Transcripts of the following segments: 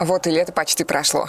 Вот и лето почти прошло.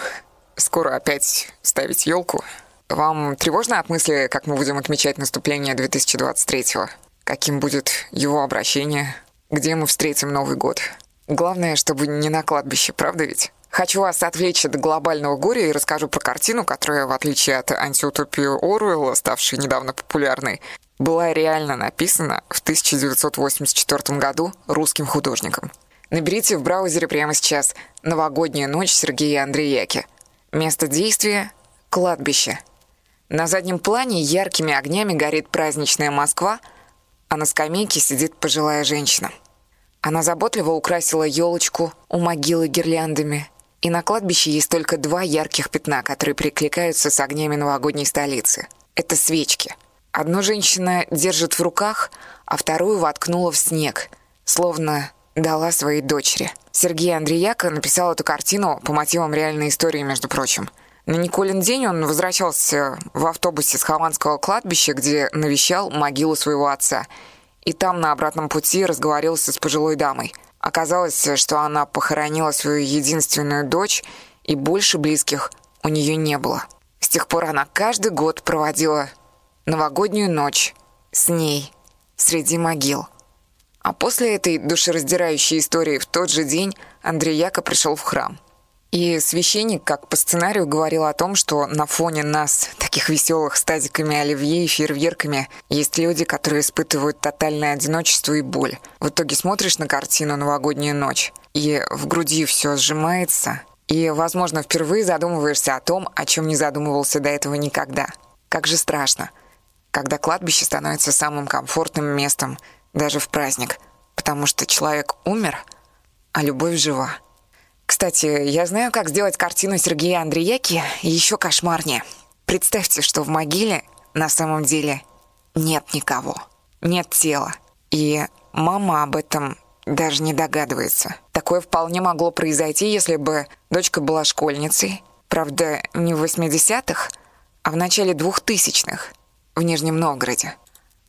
Скоро опять ставить елку. Вам тревожно от мысли, как мы будем отмечать наступление 2023-го? Каким будет его обращение? Где мы встретим Новый год? Главное, чтобы не на кладбище, правда ведь? Хочу вас отвлечь от глобального горя и расскажу про картину, которая, в отличие от антиутопии Оруэлла, ставшей недавно популярной, была реально написана в 1984 году русским художником. Наберите в браузере прямо сейчас «Новогодняя ночь» Сергея Андреяки. Место действия — кладбище. На заднем плане яркими огнями горит праздничная Москва, а на скамейке сидит пожилая женщина. Она заботливо украсила елочку у могилы гирляндами, и на кладбище есть только два ярких пятна, которые прикликаются с огнями новогодней столицы. Это свечки. Одну женщина держит в руках, а вторую воткнула в снег, словно дала своей дочери. Сергей Андреяка написал эту картину по мотивам реальной истории, между прочим. На Николин день он возвращался в автобусе с Хованского кладбища, где навещал могилу своего отца. И там на обратном пути разговаривался с пожилой дамой. Оказалось, что она похоронила свою единственную дочь, и больше близких у нее не было. С тех пор она каждый год проводила новогоднюю ночь с ней среди могил. А после этой душераздирающей истории в тот же день Андрей Яко пришел в храм. И священник, как по сценарию, говорил о том, что на фоне нас, таких веселых, с тазиками оливье и фейерверками, есть люди, которые испытывают тотальное одиночество и боль. В итоге смотришь на картину «Новогодняя ночь», и в груди все сжимается, и, возможно, впервые задумываешься о том, о чем не задумывался до этого никогда. Как же страшно, когда кладбище становится самым комфортным местом – даже в праздник, потому что человек умер, а любовь жива. Кстати, я знаю, как сделать картину Сергея Андреяки еще кошмарнее. Представьте, что в могиле на самом деле нет никого, нет тела. И мама об этом даже не догадывается. Такое вполне могло произойти, если бы дочка была школьницей. Правда, не в 80-х, а в начале 2000-х в Нижнем Новгороде.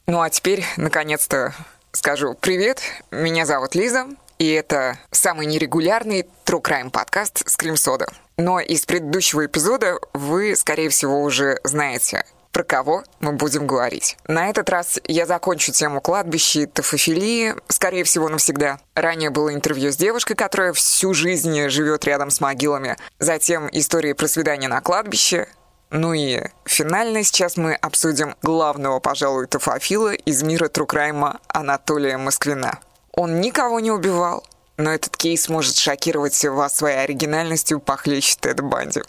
Ну а теперь, наконец-то, скажу привет, меня зовут Лиза, и это самый нерегулярный True Crime подкаст Scream Soda. Но из предыдущего эпизода вы, скорее всего, уже знаете, про кого мы будем говорить. На этот раз я закончу тему кладбища и тофофилии, скорее всего, навсегда. Ранее было интервью с девушкой, которая всю жизнь живет рядом с могилами. Затем истории про свидание на кладбище, ну и финально сейчас мы обсудим главного, пожалуй, тофофила из мира Трукрайма Анатолия Москвина. Он никого не убивал, но этот кейс может шокировать вас своей оригинальностью похлеще Теда Банди.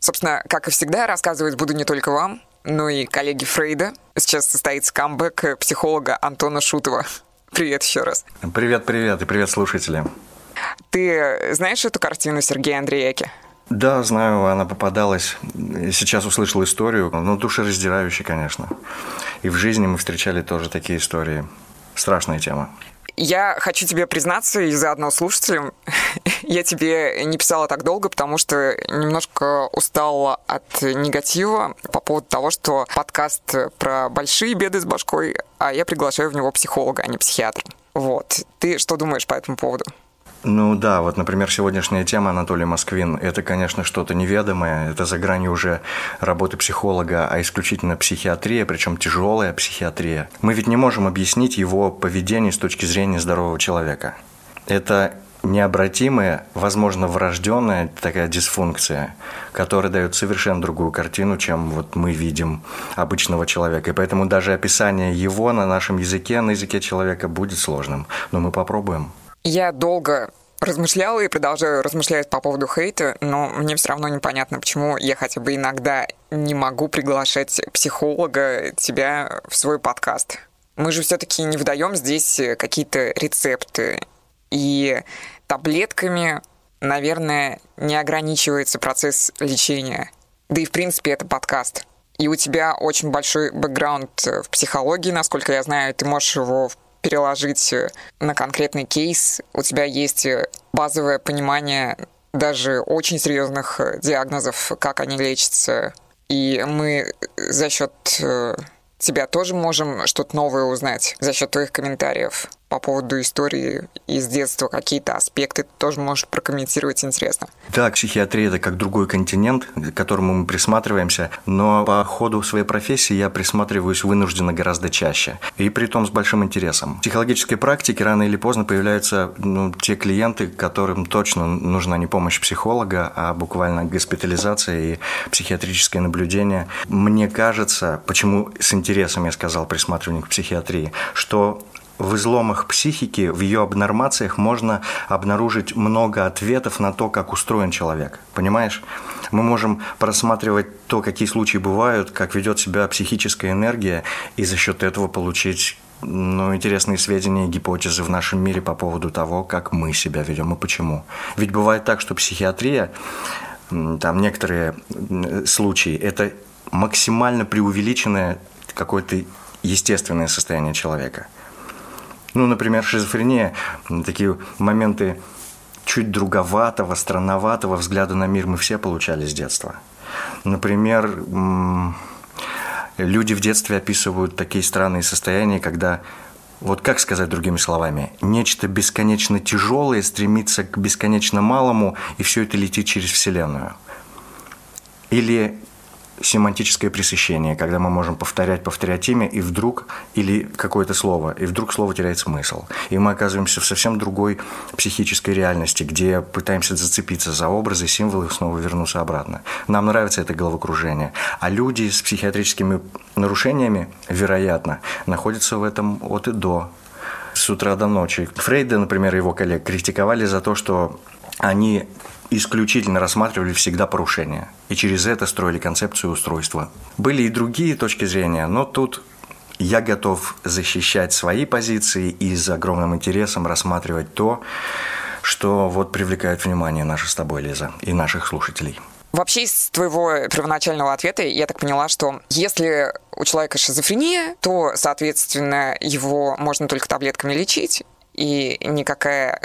Собственно, как и всегда, рассказывать буду не только вам, но и коллеге Фрейда. Сейчас состоится камбэк психолога Антона Шутова. Привет еще раз. Привет, привет, и привет слушатели. Ты знаешь эту картину Сергея Андреяки? Да, знаю, она попадалась. Сейчас услышал историю, ну, душераздирающая, конечно. И в жизни мы встречали тоже такие истории. Страшная тема. Я хочу тебе признаться и заодно слушателям, я тебе не писала так долго, потому что немножко устала от негатива по поводу того, что подкаст про большие беды с башкой, а я приглашаю в него психолога, а не психиатра. Вот. Ты что думаешь по этому поводу? Ну да, вот, например, сегодняшняя тема Анатолий Москвин – это, конечно, что-то неведомое, это за гранью уже работы психолога, а исключительно психиатрия, причем тяжелая психиатрия. Мы ведь не можем объяснить его поведение с точки зрения здорового человека. Это необратимая, возможно, врожденная такая дисфункция, которая дает совершенно другую картину, чем вот мы видим обычного человека. И поэтому даже описание его на нашем языке, на языке человека будет сложным. Но мы попробуем. Я долго размышляла и продолжаю размышлять по поводу хейта, но мне все равно непонятно, почему я хотя бы иногда не могу приглашать психолога, тебя в свой подкаст. Мы же все-таки не выдаем здесь какие-то рецепты. И таблетками, наверное, не ограничивается процесс лечения. Да и, в принципе, это подкаст. И у тебя очень большой бэкграунд в психологии, насколько я знаю, ты можешь его переложить э, на конкретный кейс. У тебя есть э, базовое понимание даже очень серьезных э, диагнозов, как они лечатся. И мы за счет тебя тоже можем что-то новое узнать за счет твоих комментариев. По поводу истории из детства, какие-то аспекты тоже можешь прокомментировать интересно. Да, психиатрия – это как другой континент, к которому мы присматриваемся, но по ходу своей профессии я присматриваюсь вынужденно гораздо чаще, и при том с большим интересом. В психологической практике рано или поздно появляются ну, те клиенты, которым точно нужна не помощь психолога, а буквально госпитализация и психиатрическое наблюдение. Мне кажется, почему с интересом я сказал присматривание к психиатрии, что в изломах психики, в ее абнормациях можно обнаружить много ответов на то, как устроен человек. Понимаешь? Мы можем просматривать то, какие случаи бывают, как ведет себя психическая энергия, и за счет этого получить ну, интересные сведения и гипотезы в нашем мире по поводу того, как мы себя ведем и почему. Ведь бывает так, что психиатрия, там некоторые случаи, это максимально преувеличенное какое-то естественное состояние человека – ну, например, шизофрения, такие моменты чуть друговатого, странноватого взгляда на мир мы все получали с детства. Например, люди в детстве описывают такие странные состояния, когда вот как сказать другими словами, нечто бесконечно тяжелое стремится к бесконечно малому, и все это летит через Вселенную. Или семантическое пресыщение, когда мы можем повторять, повторять имя, и вдруг, или какое-то слово, и вдруг слово теряет смысл. И мы оказываемся в совсем другой психической реальности, где пытаемся зацепиться за образы, символы и снова вернуться обратно. Нам нравится это головокружение. А люди с психиатрическими нарушениями, вероятно, находятся в этом от и до с утра до ночи. Фрейда, например, его коллег критиковали за то, что они исключительно рассматривали всегда порушения. И через это строили концепцию устройства. Были и другие точки зрения, но тут я готов защищать свои позиции и с огромным интересом рассматривать то, что вот привлекает внимание наше с тобой, Лиза, и наших слушателей. Вообще, из твоего первоначального ответа я так поняла, что если у человека шизофрения, то, соответственно, его можно только таблетками лечить, и никакая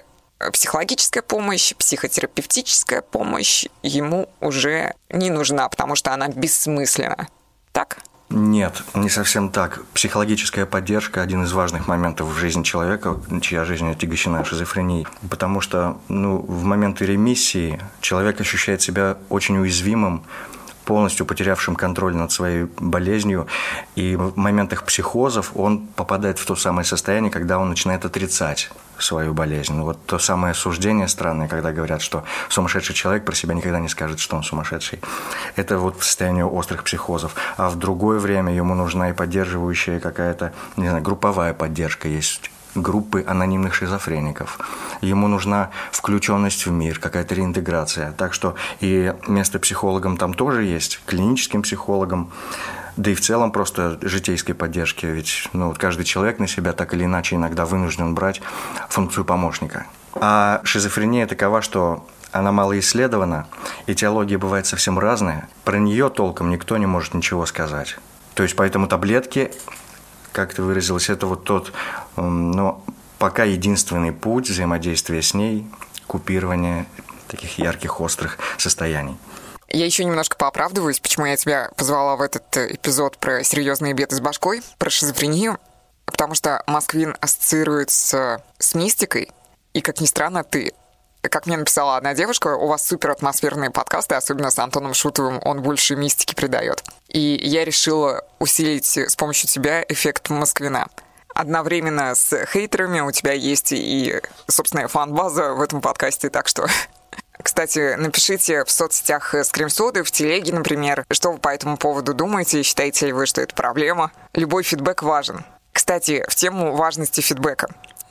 психологическая помощь, психотерапевтическая помощь ему уже не нужна, потому что она бессмысленна. Так? Нет, не совсем так. Психологическая поддержка – один из важных моментов в жизни человека, чья жизнь отягощена шизофренией. Потому что ну, в моменты ремиссии человек ощущает себя очень уязвимым, полностью потерявшим контроль над своей болезнью. И в моментах психозов он попадает в то самое состояние, когда он начинает отрицать свою болезнь. Вот то самое суждение странное, когда говорят, что сумасшедший человек про себя никогда не скажет, что он сумасшедший. Это вот в состоянии острых психозов. А в другое время ему нужна и поддерживающая какая-то, не знаю, групповая поддержка. Есть группы анонимных шизофреников. Ему нужна включенность в мир, какая-то реинтеграция. Так что и место психологам там тоже есть, клиническим психологам, да и в целом просто житейской поддержки. Ведь ну, вот каждый человек на себя так или иначе иногда вынужден брать функцию помощника. А шизофрения такова, что она мало исследована, и теология бывает совсем разная. Про нее толком никто не может ничего сказать. То есть поэтому таблетки как ты выразилась, это вот тот, но пока единственный путь взаимодействия с ней, купирование таких ярких, острых состояний. Я еще немножко пооправдываюсь, почему я тебя позвала в этот э, эпизод про серьезные беды с башкой, про шизофрению, потому что Москвин ассоциируется с мистикой, и, как ни странно, ты как мне написала одна девушка, у вас супер атмосферные подкасты, особенно с Антоном Шутовым, он больше мистики придает. И я решила усилить с помощью тебя эффект Москвина. Одновременно с хейтерами у тебя есть и собственная фан-база в этом подкасте, так что кстати, напишите в соцсетях скримсоды, в телеге, например, что вы по этому поводу думаете, считаете ли вы, что это проблема. Любой фидбэк важен. Кстати, в тему важности фидбэка.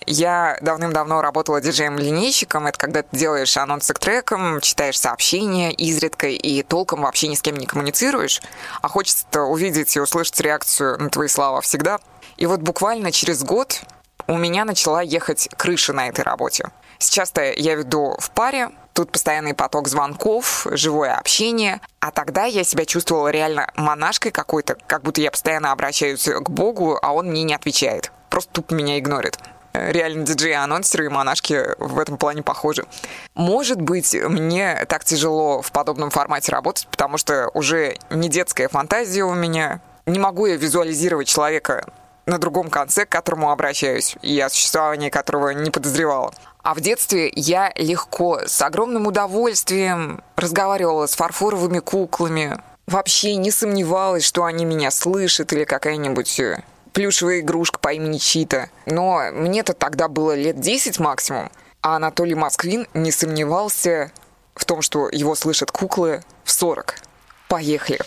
Я давным-давно работала диджеем-линейщиком. Это когда ты делаешь анонсы к трекам, читаешь сообщения изредка и толком вообще ни с кем не коммуницируешь. А хочется увидеть и услышать реакцию на твои слова всегда. И вот буквально через год у меня начала ехать крыша на этой работе. Сейчас-то я веду в паре, тут постоянный поток звонков, живое общение. А тогда я себя чувствовала реально монашкой какой-то, как будто я постоянно обращаюсь к Богу, а он мне не отвечает. Просто тупо меня игнорит реально диджеи-анонсеры и монашки в этом плане похожи. Может быть, мне так тяжело в подобном формате работать, потому что уже не детская фантазия у меня. Не могу я визуализировать человека на другом конце, к которому обращаюсь, и о существовании которого не подозревала. А в детстве я легко, с огромным удовольствием разговаривала с фарфоровыми куклами. Вообще не сомневалась, что они меня слышат или какая-нибудь э, плюшевая игрушка по имени Чита. Но мне-то тогда было лет 10 максимум. А Анатолий Москвин не сомневался в том, что его слышат куклы в 40. Поехали.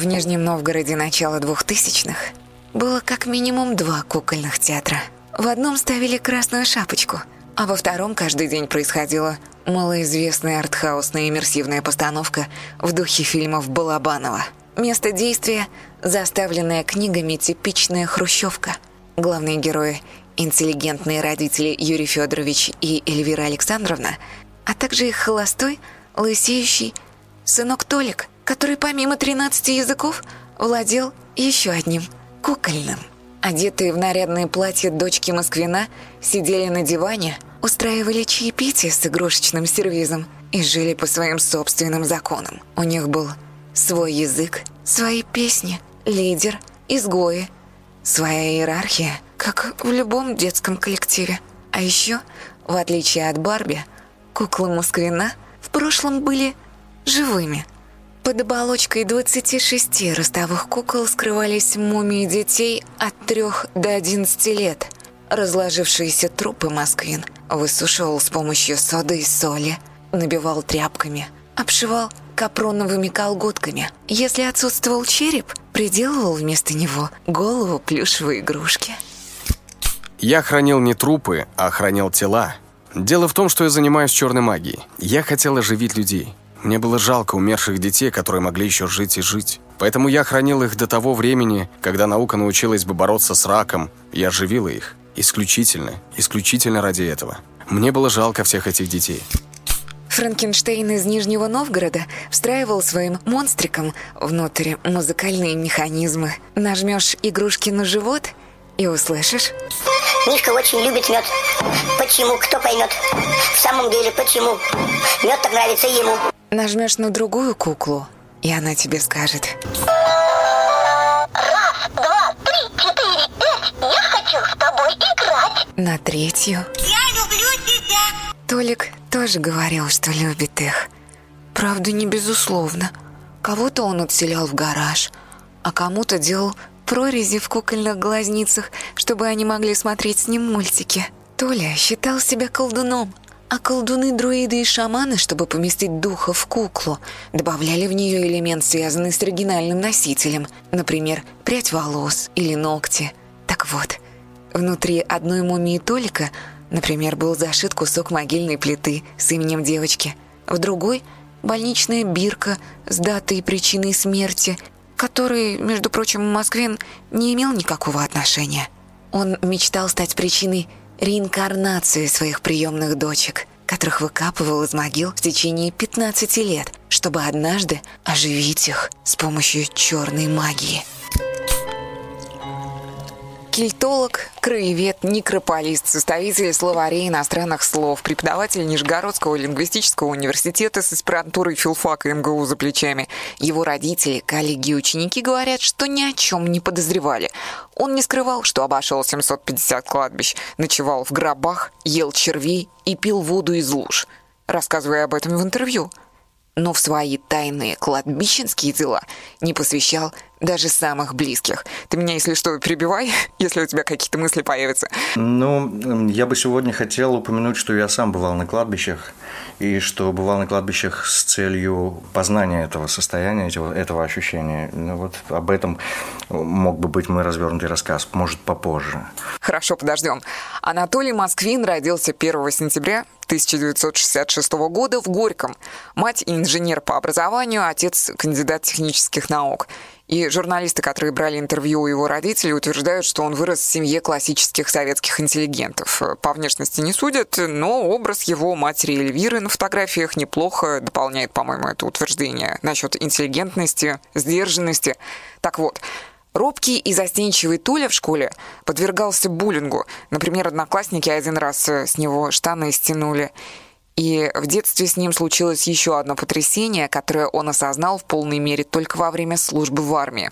В Нижнем Новгороде начала двухтысячных было как минимум два кукольных театра. В одном ставили красную шапочку, а во втором каждый день происходила малоизвестная артхаусная иммерсивная постановка в духе фильмов Балабанова. Место действия – заставленная книгами типичная хрущевка. Главные герои – интеллигентные родители Юрий Федорович и Эльвира Александровна, а также их холостой, лысеющий сынок Толик – который помимо 13 языков владел еще одним – кукольным. Одетые в нарядные платья дочки Москвина сидели на диване, устраивали чаепитие с игрушечным сервизом и жили по своим собственным законам. У них был свой язык, свои песни, лидер, изгои, своя иерархия, как в любом детском коллективе. А еще, в отличие от Барби, куклы Москвина в прошлом были живыми – под оболочкой 26 ростовых кукол скрывались мумии детей от 3 до 11 лет. Разложившиеся трупы Москвин высушивал с помощью соды и соли, набивал тряпками, обшивал капроновыми колготками. Если отсутствовал череп, приделывал вместо него голову плюшевой игрушки. Я хранил не трупы, а хранил тела. Дело в том, что я занимаюсь черной магией. Я хотел оживить людей. Мне было жалко умерших детей, которые могли еще жить и жить. Поэтому я хранил их до того времени, когда наука научилась бы бороться с раком, и оживила их. Исключительно, исключительно ради этого. Мне было жалко всех этих детей. Франкенштейн из Нижнего Новгорода встраивал своим монстриком внутрь музыкальные механизмы. Нажмешь игрушки на живот и услышишь... Мишка очень любит мед. Почему? Кто поймет? В самом деле, почему? Мед так нравится ему. Нажмешь на другую куклу, и она тебе скажет. Раз, два, три, четыре, пять. Я хочу с тобой играть. На третью. Я люблю тебя. Толик тоже говорил, что любит их. Правда, не безусловно. Кого-то он отселял в гараж, а кому-то делал прорези в кукольных глазницах, чтобы они могли смотреть с ним мультики. Толя считал себя колдуном, а колдуны, друиды и шаманы, чтобы поместить духа в куклу, добавляли в нее элемент, связанный с оригинальным носителем, например, прядь волос или ногти. Так вот, внутри одной мумии Толика, например, был зашит кусок могильной плиты с именем девочки, в другой — больничная бирка с датой и причиной смерти, который, между прочим, Москвин не имел никакого отношения. Он мечтал стать причиной реинкарнации своих приемных дочек, которых выкапывал из могил в течение 15 лет, чтобы однажды оживить их с помощью черной магии. Кельтолог, краевед, некрополист, составитель словарей иностранных слов, преподаватель Нижегородского лингвистического университета с аспирантурой филфака МГУ за плечами. Его родители, коллеги и ученики говорят, что ни о чем не подозревали. Он не скрывал, что обошел 750 кладбищ, ночевал в гробах, ел червей и пил воду из луж, рассказывая об этом в интервью но в свои тайные кладбищенские дела не посвящал даже самых близких. Ты меня, если что, перебивай, если у тебя какие-то мысли появятся. Ну, я бы сегодня хотел упомянуть, что я сам бывал на кладбищах, и что бывал на кладбищах с целью познания этого состояния, этого, этого ощущения. Ну, вот об этом мог бы быть мой развернутый рассказ, может, попозже. Хорошо, подождем. Анатолий Москвин родился 1 сентября 1966 года в Горьком. Мать инженер по образованию, отец кандидат технических наук. И журналисты, которые брали интервью у его родителей, утверждают, что он вырос в семье классических советских интеллигентов. По внешности не судят, но образ его матери Эльвиры на фотографиях неплохо дополняет, по-моему, это утверждение насчет интеллигентности, сдержанности. Так вот, Робкий и застенчивый Туля в школе подвергался буллингу. Например, одноклассники один раз с него штаны стянули. И в детстве с ним случилось еще одно потрясение, которое он осознал в полной мере только во время службы в армии.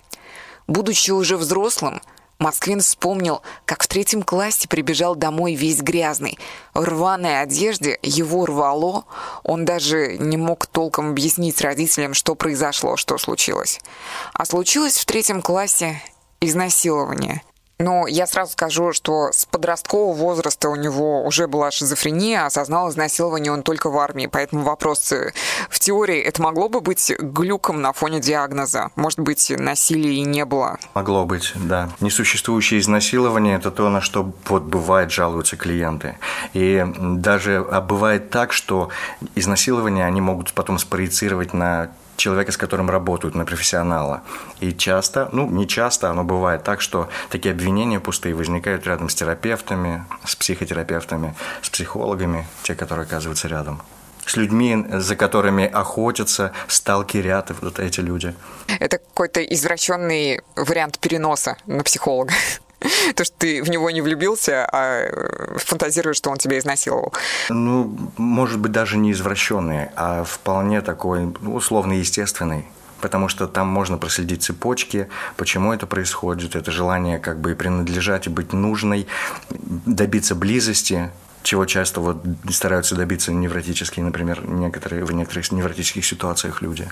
Будучи уже взрослым, Москвин вспомнил, как в третьем классе прибежал домой весь грязный. В рваной одежде его рвало. Он даже не мог толком объяснить родителям, что произошло, что случилось. А случилось в третьем классе изнасилование. Но я сразу скажу, что с подросткового возраста у него уже была шизофрения, осознал изнасилование он только в армии. Поэтому вопрос э, в теории, это могло бы быть глюком на фоне диагноза? Может быть, насилия и не было? Могло быть, да. Несуществующее изнасилование – это то, на что вот бывает жалуются клиенты. И даже а бывает так, что изнасилование они могут потом спроецировать на человека, с которым работают, на профессионала. И часто, ну не часто, но бывает так, что такие обвинения пустые возникают рядом с терапевтами, с психотерапевтами, с психологами, те, которые оказываются рядом с людьми, за которыми охотятся, сталкерят вот эти люди. Это какой-то извращенный вариант переноса на психолога. То, что ты в него не влюбился, а э, фантазируешь, что он тебя изнасиловал. Ну, может быть, даже не извращенный, а вполне такой ну, условно естественный потому что там можно проследить цепочки, почему это происходит, это желание как бы принадлежать и быть нужной, добиться близости, чего часто вот стараются добиться невротические, например, некоторые, в некоторых невротических ситуациях люди.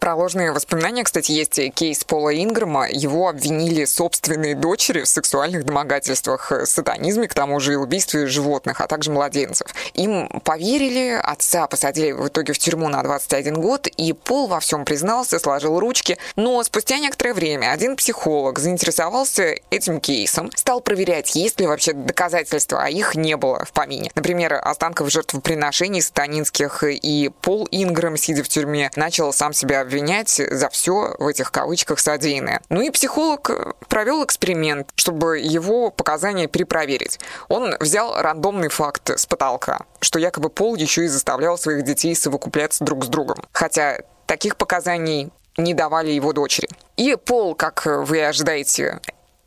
Про ложные воспоминания, кстати, есть кейс Пола Инграма. Его обвинили собственные дочери в сексуальных домогательствах, э, сатанизме, к тому же и убийстве животных, а также младенцев. Им поверили, отца посадили в итоге в тюрьму на 21 год, и Пол во всем признался, сложил ручки. Но спустя некоторое время один психолог заинтересовался этим кейсом, стал проверять, есть ли вообще доказательства, а их не было в помине. Например, останков жертвоприношений сатанинских, и Пол Инграм, сидя в тюрьме, начал сам себя обвинять за все в этих кавычках содеянное. Ну и психолог э, провел эксперимент, чтобы его показания перепроверить. Он взял рандомный факт с потолка, что якобы Пол еще и заставлял своих детей совокупляться друг с другом. Хотя таких показаний не давали его дочери. И Пол, как вы ожидаете,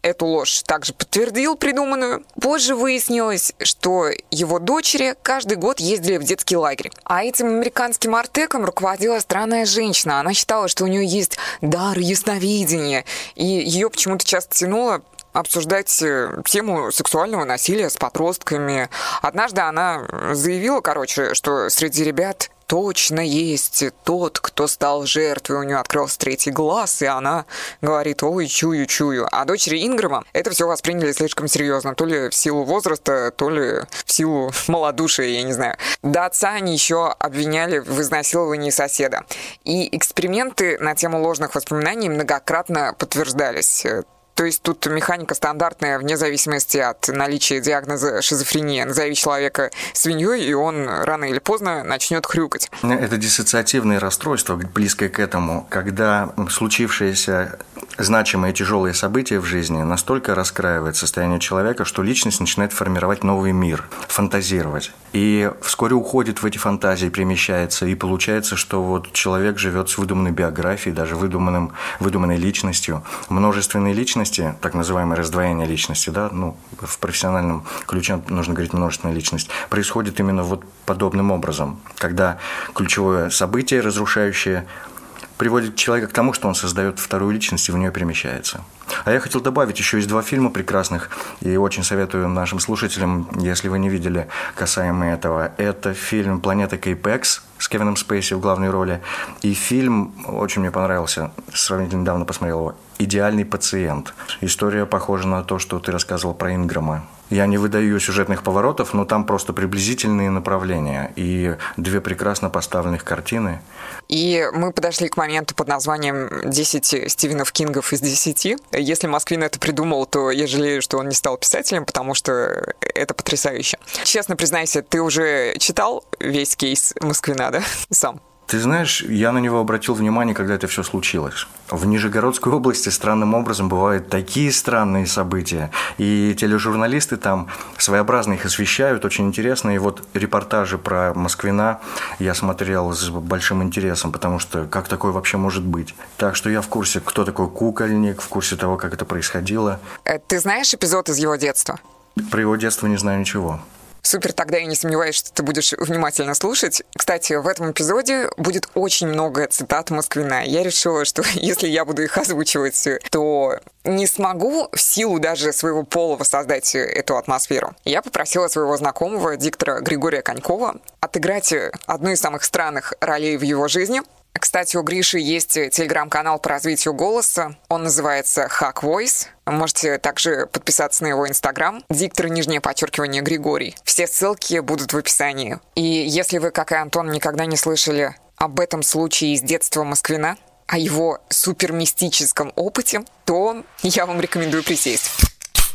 эту ложь также подтвердил придуманную. Позже выяснилось, что его дочери каждый год ездили в детский лагерь. А этим американским артеком руководила странная женщина. Она считала, что у нее есть дар ясновидения. И ее почему-то часто тянуло обсуждать э, тему сексуального насилия с подростками. Однажды она заявила, короче, что среди ребят точно есть тот, кто стал жертвой. У нее открылся третий глаз, и она говорит, ой, чую, чую. А дочери Инграма это все восприняли слишком серьезно. То ли в силу возраста, то ли в силу малодушия, я не знаю. До отца они еще обвиняли в изнасиловании соседа. И эксперименты на тему ложных воспоминаний многократно подтверждались. То есть тут механика стандартная вне зависимости от наличия диагноза шизофрения. Назови человека свиньей, и он рано или поздно начнет хрюкать. Это диссоциативное расстройство, близкое к этому, когда случившееся значимые тяжелые события в жизни настолько раскраивает состояние человека, что личность начинает формировать новый мир, фантазировать. И вскоре уходит в эти фантазии, перемещается, и получается, что вот человек живет с выдуманной биографией, даже выдуманным, выдуманной личностью. Множественные личности, так называемое раздвоение личности, да, ну, в профессиональном ключе нужно говорить множественная личность, происходит именно вот подобным образом, когда ключевое событие разрушающее приводит человека к тому, что он создает вторую личность и в нее перемещается. А я хотел добавить, еще есть два фильма прекрасных, и очень советую нашим слушателям, если вы не видели касаемо этого. Это фильм «Планета Кейпекс» с Кевином Спейси в главной роли, и фильм, очень мне понравился, сравнительно недавно посмотрел его, «Идеальный пациент». История похожа на то, что ты рассказывал про Инграма. Я не выдаю сюжетных поворотов, но там просто приблизительные направления и две прекрасно поставленных картины. И мы подошли к моменту под названием «10 Стивенов Кингов из 10». Если Москвин это придумал, то я жалею, что он не стал писателем, потому что это потрясающе. Честно признайся, ты уже читал весь кейс Москвина, да, сам? Ты знаешь, я на него обратил внимание, когда это все случилось. В Нижегородской области странным образом бывают такие странные события. И тележурналисты там своеобразно их освещают, очень интересно. И вот репортажи про Москвина я смотрел с большим интересом, потому что как такое вообще может быть? Так что я в курсе, кто такой кукольник, в курсе того, как это происходило. Э, ты знаешь эпизод из его детства? Про его детство не знаю ничего. Супер, тогда я не сомневаюсь, что ты будешь внимательно слушать. Кстати, в этом эпизоде будет очень много цитат Москвина. Я решила, что если я буду их озвучивать, то не смогу в силу даже своего пола воссоздать эту атмосферу. Я попросила своего знакомого, диктора Григория Конькова, отыграть одну из самых странных ролей в его жизни — кстати, у Гриши есть телеграм-канал по развитию голоса. Он называется Hack Voice. Можете также подписаться на его инстаграм. Диктор нижнее подчеркивание Григорий. Все ссылки будут в описании. И если вы, как и Антон, никогда не слышали об этом случае из детства Москвина, о его супермистическом опыте, то я вам рекомендую присесть.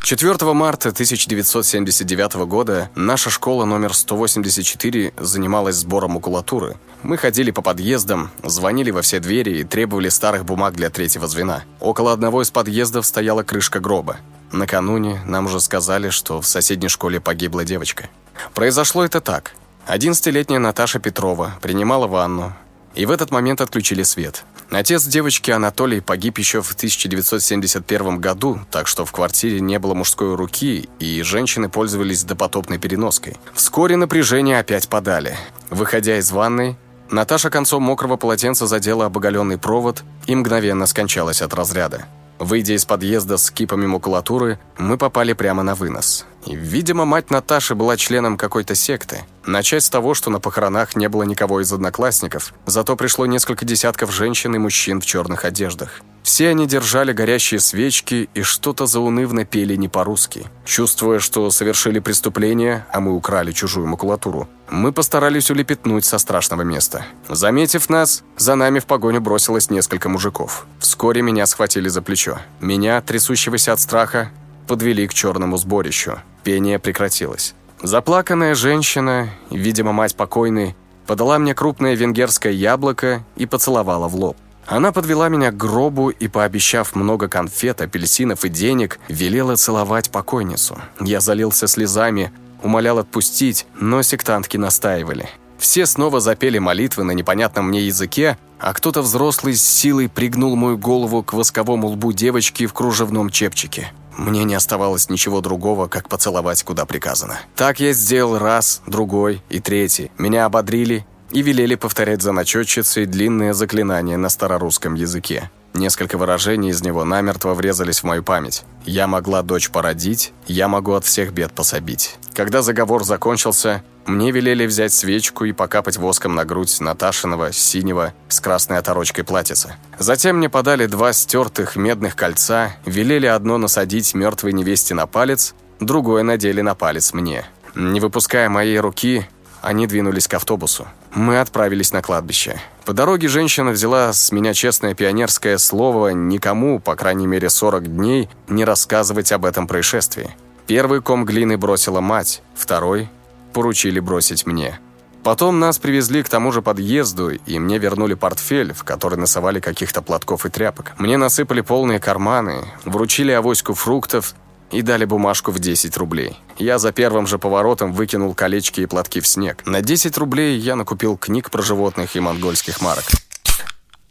4 марта 1979 года наша школа номер 184 занималась сбором макулатуры. Мы ходили по подъездам, звонили во все двери и требовали старых бумаг для третьего звена. Около одного из подъездов стояла крышка гроба. Накануне нам уже сказали, что в соседней школе погибла девочка. Произошло это так. 11-летняя Наташа Петрова принимала ванну, и в этот момент отключили свет. Отец девочки Анатолий погиб еще в 1971 году, так что в квартире не было мужской руки, и женщины пользовались допотопной переноской. Вскоре напряжение опять подали. Выходя из ванной, Наташа концом мокрого полотенца задела обоголенный провод и мгновенно скончалась от разряда. Выйдя из подъезда с кипами макулатуры, мы попали прямо на вынос. Видимо, мать Наташи была членом какой-то секты. Начать с того, что на похоронах не было никого из одноклассников, зато пришло несколько десятков женщин и мужчин в черных одеждах. Все они держали горящие свечки и что-то заунывно пели не по-русски. Чувствуя, что совершили преступление, а мы украли чужую макулатуру, мы постарались улепетнуть со страшного места. Заметив нас, за нами в погоню бросилось несколько мужиков. Вскоре меня схватили за плечо. Меня, трясущегося от страха, подвели к черному сборищу. Пение прекратилось. Заплаканная женщина, видимо, мать покойной, подала мне крупное венгерское яблоко и поцеловала в лоб. Она подвела меня к гробу и, пообещав много конфет, апельсинов и денег, велела целовать покойницу. Я залился слезами, умолял отпустить, но сектантки настаивали. Все снова запели молитвы на непонятном мне языке, а кто-то взрослый с силой пригнул мою голову к восковому лбу девочки в кружевном чепчике. Мне не оставалось ничего другого, как поцеловать, куда приказано. Так я сделал раз, другой и третий. Меня ободрили и велели повторять за начетчицей длинное заклинание на старорусском языке. Несколько выражений из него намертво врезались в мою память. «Я могла дочь породить, я могу от всех бед пособить». Когда заговор закончился, мне велели взять свечку и покапать воском на грудь Наташиного, синего, с красной оторочкой платьица. Затем мне подали два стертых медных кольца, велели одно насадить мертвой невесте на палец, другое надели на палец мне. Не выпуская моей руки, они двинулись к автобусу. Мы отправились на кладбище. По дороге женщина взяла с меня честное пионерское слово никому, по крайней мере 40 дней, не рассказывать об этом происшествии. Первый ком глины бросила мать, второй поручили бросить мне. Потом нас привезли к тому же подъезду, и мне вернули портфель, в который насовали каких-то платков и тряпок. Мне насыпали полные карманы, вручили авоську фруктов и дали бумажку в 10 рублей. Я за первым же поворотом выкинул колечки и платки в снег. На 10 рублей я накупил книг про животных и монгольских марок.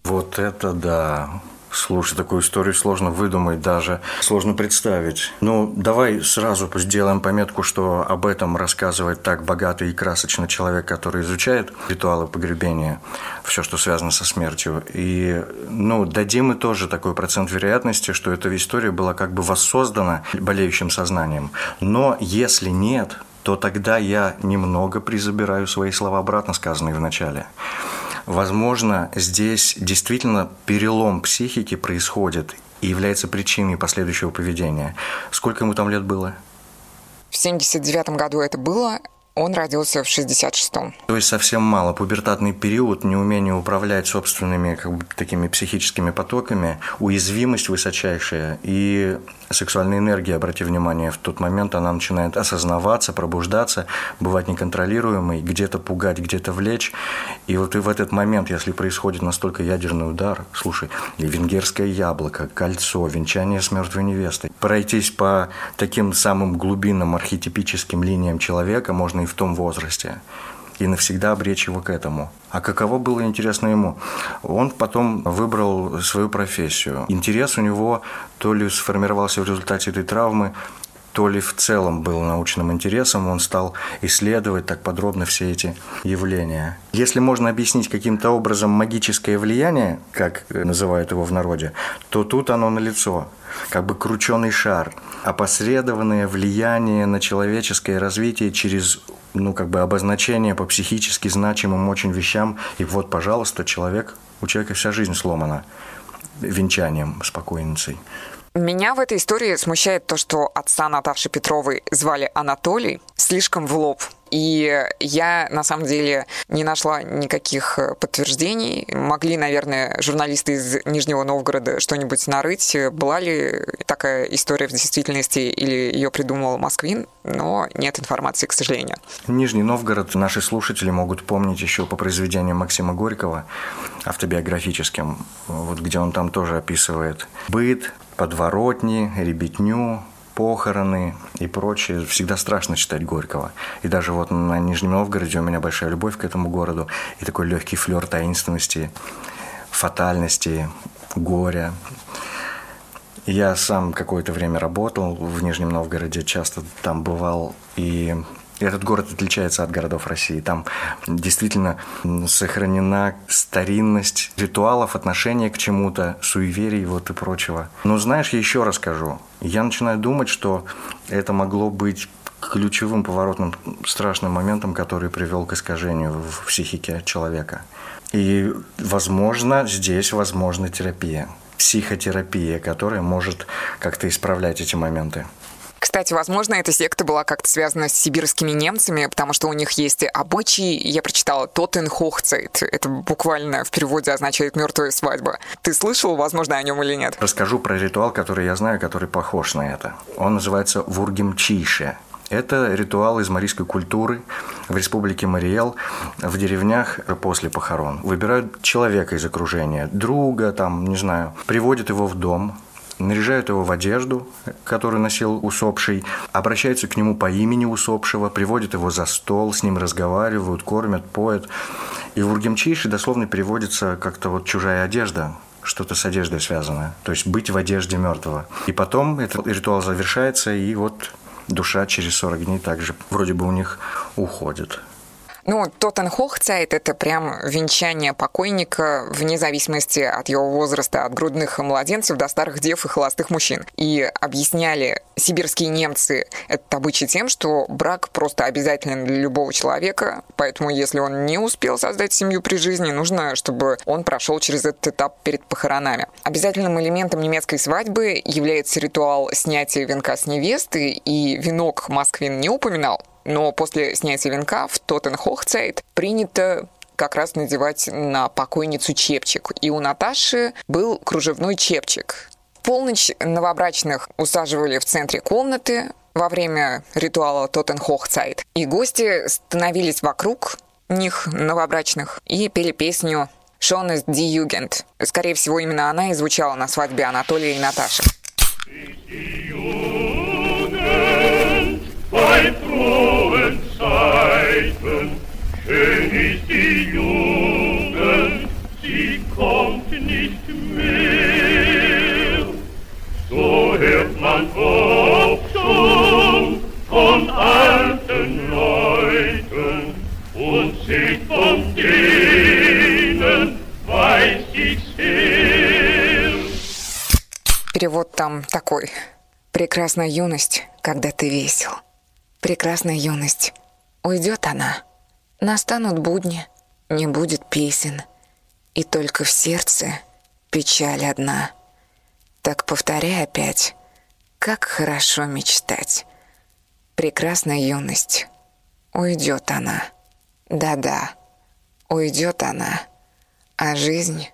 Вот это да. Слушай, такую историю сложно выдумать даже, сложно представить. Ну, давай сразу сделаем пометку, что об этом рассказывает так богатый и красочный человек, который изучает ритуалы погребения, все, что связано со смертью. И, ну, дадим мы тоже такой процент вероятности, что эта история была как бы воссоздана болеющим сознанием. Но если нет, то тогда я немного призабираю свои слова обратно, сказанные в начале. Возможно, здесь действительно перелом психики происходит и является причиной последующего поведения. Сколько ему там лет было? В 79 году это было, он родился в 66-м. То есть совсем мало. Пубертатный период, неумение управлять собственными как бы, такими психическими потоками, уязвимость высочайшая. И сексуальная энергия, обрати внимание, в тот момент она начинает осознаваться, пробуждаться, бывать неконтролируемой, где-то пугать, где-то влечь. И вот и в этот момент, если происходит настолько ядерный удар, слушай, и венгерское яблоко, кольцо, венчание с мертвой невестой, пройтись по таким самым глубинным архетипическим линиям человека можно и в том возрасте и навсегда обречь его к этому. А каково было интересно ему? Он потом выбрал свою профессию. Интерес у него то ли сформировался в результате этой травмы, то ли в целом был научным интересом, он стал исследовать так подробно все эти явления. Если можно объяснить каким-то образом магическое влияние, как называют его в народе, то тут оно налицо, как бы крученый шар, опосредованное влияние на человеческое развитие через ну, как бы обозначение по психически значимым очень вещам. И вот, пожалуйста, человек, у человека вся жизнь сломана венчанием с покойницей. Меня в этой истории смущает то, что отца Наташи Петровой звали Анатолий слишком в лоб. И я, на самом деле, не нашла никаких э, подтверждений. Могли, наверное, журналисты из Нижнего Новгорода что-нибудь нарыть. Была ли такая история в действительности или ее придумал Москвин, но нет информации, к сожалению. Нижний Новгород наши слушатели могут помнить еще по произведениям Максима Горького, автобиографическим, вот где он там тоже описывает быт, подворотни, ребятню, похороны и прочее. Всегда страшно читать Горького. И даже вот на Нижнем Новгороде у меня большая любовь к этому городу и такой легкий флер таинственности, фатальности, горя. Я сам какое-то время работал в Нижнем Новгороде, часто там бывал, и этот город отличается от городов России. Там действительно сохранена старинность ритуалов, отношения к чему-то, суеверий вот и прочего. Но знаешь, я еще расскажу. Я начинаю думать, что это могло быть ключевым поворотным страшным моментом, который привел к искажению в психике человека. И, возможно, здесь возможна терапия, психотерапия, которая может как-то исправлять эти моменты. Кстати, возможно, эта секта была как-то связана с сибирскими немцами, потому что у них есть обычаи. Я прочитала Тоттенхохцейт. Это буквально в переводе означает «мертвая свадьба». Ты слышал, возможно, о нем или нет? Расскажу про ритуал, который я знаю, который похож на это. Он называется Вургимчише. Это ритуал из марийской культуры в республике Мариэл, в деревнях после похорон. Выбирают человека из окружения, друга, там, не знаю, приводят его в дом, наряжают его в одежду, которую носил усопший, обращаются к нему по имени усопшего, приводят его за стол, с ним разговаривают, кормят, поют. И в Ургемчейше дословно переводится как-то вот чужая одежда, что-то с одеждой связанное. То есть быть в одежде мертвого. И потом этот ритуал завершается, и вот душа через 40 дней также вроде бы у них уходит. Ну, Тоттенхохцайт – это прям венчание покойника вне зависимости от его возраста, от грудных младенцев до старых дев и холостых мужчин. И объясняли сибирские немцы этот обычай тем, что брак просто обязателен для любого человека, поэтому если он не успел создать семью при жизни, нужно, чтобы он прошел через этот этап перед похоронами. Обязательным элементом немецкой свадьбы является ритуал снятия венка с невесты, и венок Москвин не упоминал, но после снятия венка в Тоттенхохцейт принято как раз надевать на покойницу чепчик. И у Наташи был кружевной чепчик. В полночь новобрачных усаживали в центре комнаты во время ритуала Тоттенхохцайт. И гости становились вокруг них, новобрачных, и пели песню «Шонес ди Югент». Скорее всего, именно она и звучала на свадьбе Анатолия и Наташи. Перевод там такой. Прекрасная юность, когда ты весел. Прекрасная юность. Уйдет она. Настанут будни, не будет песен. И только в сердце печаль одна. Так повторяй опять, как хорошо мечтать. Прекрасная юность. Уйдет она. Да-да, уйдет она. А жизнь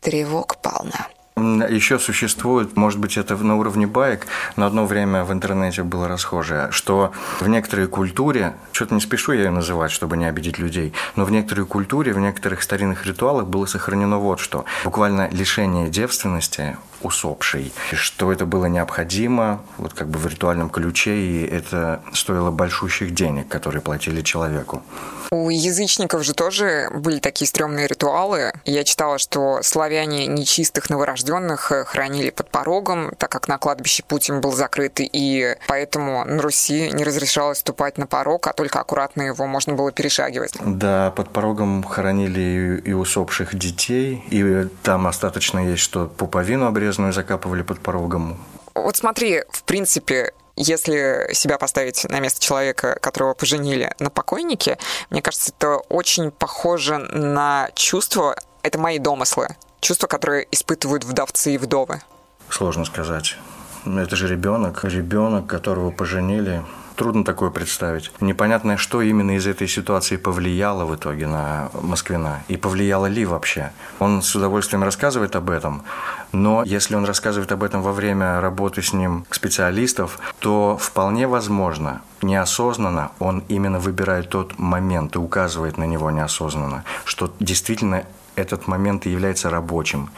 тревог полна. Еще существует, может быть, это на уровне баек, но одно время в интернете было расхожее, что в некоторой культуре, что-то не спешу я ее называть, чтобы не обидеть людей, но в некоторой культуре, в некоторых старинных ритуалах было сохранено вот что. Буквально лишение девственности усопшей, что это было необходимо вот как бы в ритуальном ключе, и это стоило большущих денег, которые платили человеку. У язычников же тоже были такие стрёмные ритуалы. Я читала, что славяне нечистых новорожденных э, хранили под порогом, так как на кладбище путь им был закрыт, и поэтому на Руси не разрешалось ступать на порог, а только аккуратно его можно было перешагивать. Да, под порогом хоронили и усопших детей, и там остаточно есть, что пуповину обрезанную закапывали под порогом. Вот смотри, в принципе, если себя поставить на место человека, которого поженили на покойнике, мне кажется, это очень похоже на чувство, это мои домыслы, чувства, которые испытывают вдовцы и вдовы. Сложно сказать. Это же ребенок, ребенок, которого поженили, Трудно такое представить. Непонятно, что именно из этой ситуации повлияло в итоге на Москвина. И повлияло ли вообще. Он с удовольствием рассказывает об этом, но если он рассказывает об этом во время работы с ним специалистов, то вполне возможно, неосознанно он именно выбирает тот момент и указывает на него неосознанно, что действительно этот момент является рабочим,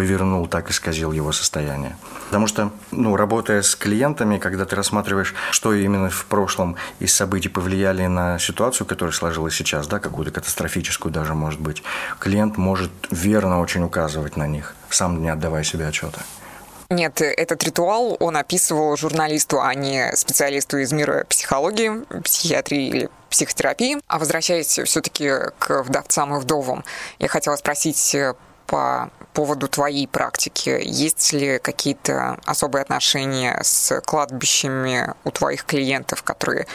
повернул, так исказил его состояние. Потому что, ну, работая с клиентами, когда ты рассматриваешь, что именно в прошлом из событий повлияли на ситуацию, которая сложилась сейчас, да, какую-то катастрофическую даже, может быть, клиент может верно очень указывать на них, сам не отдавая себе отчета. Нет, этот ритуал он описывал журналисту, а не специалисту из мира психологии, психиатрии или психотерапии. А возвращаясь все-таки к вдовцам и вдовам, я хотела спросить по поводу твоей практики. Есть ли какие-то особые отношения с кладбищами у твоих клиентов, которые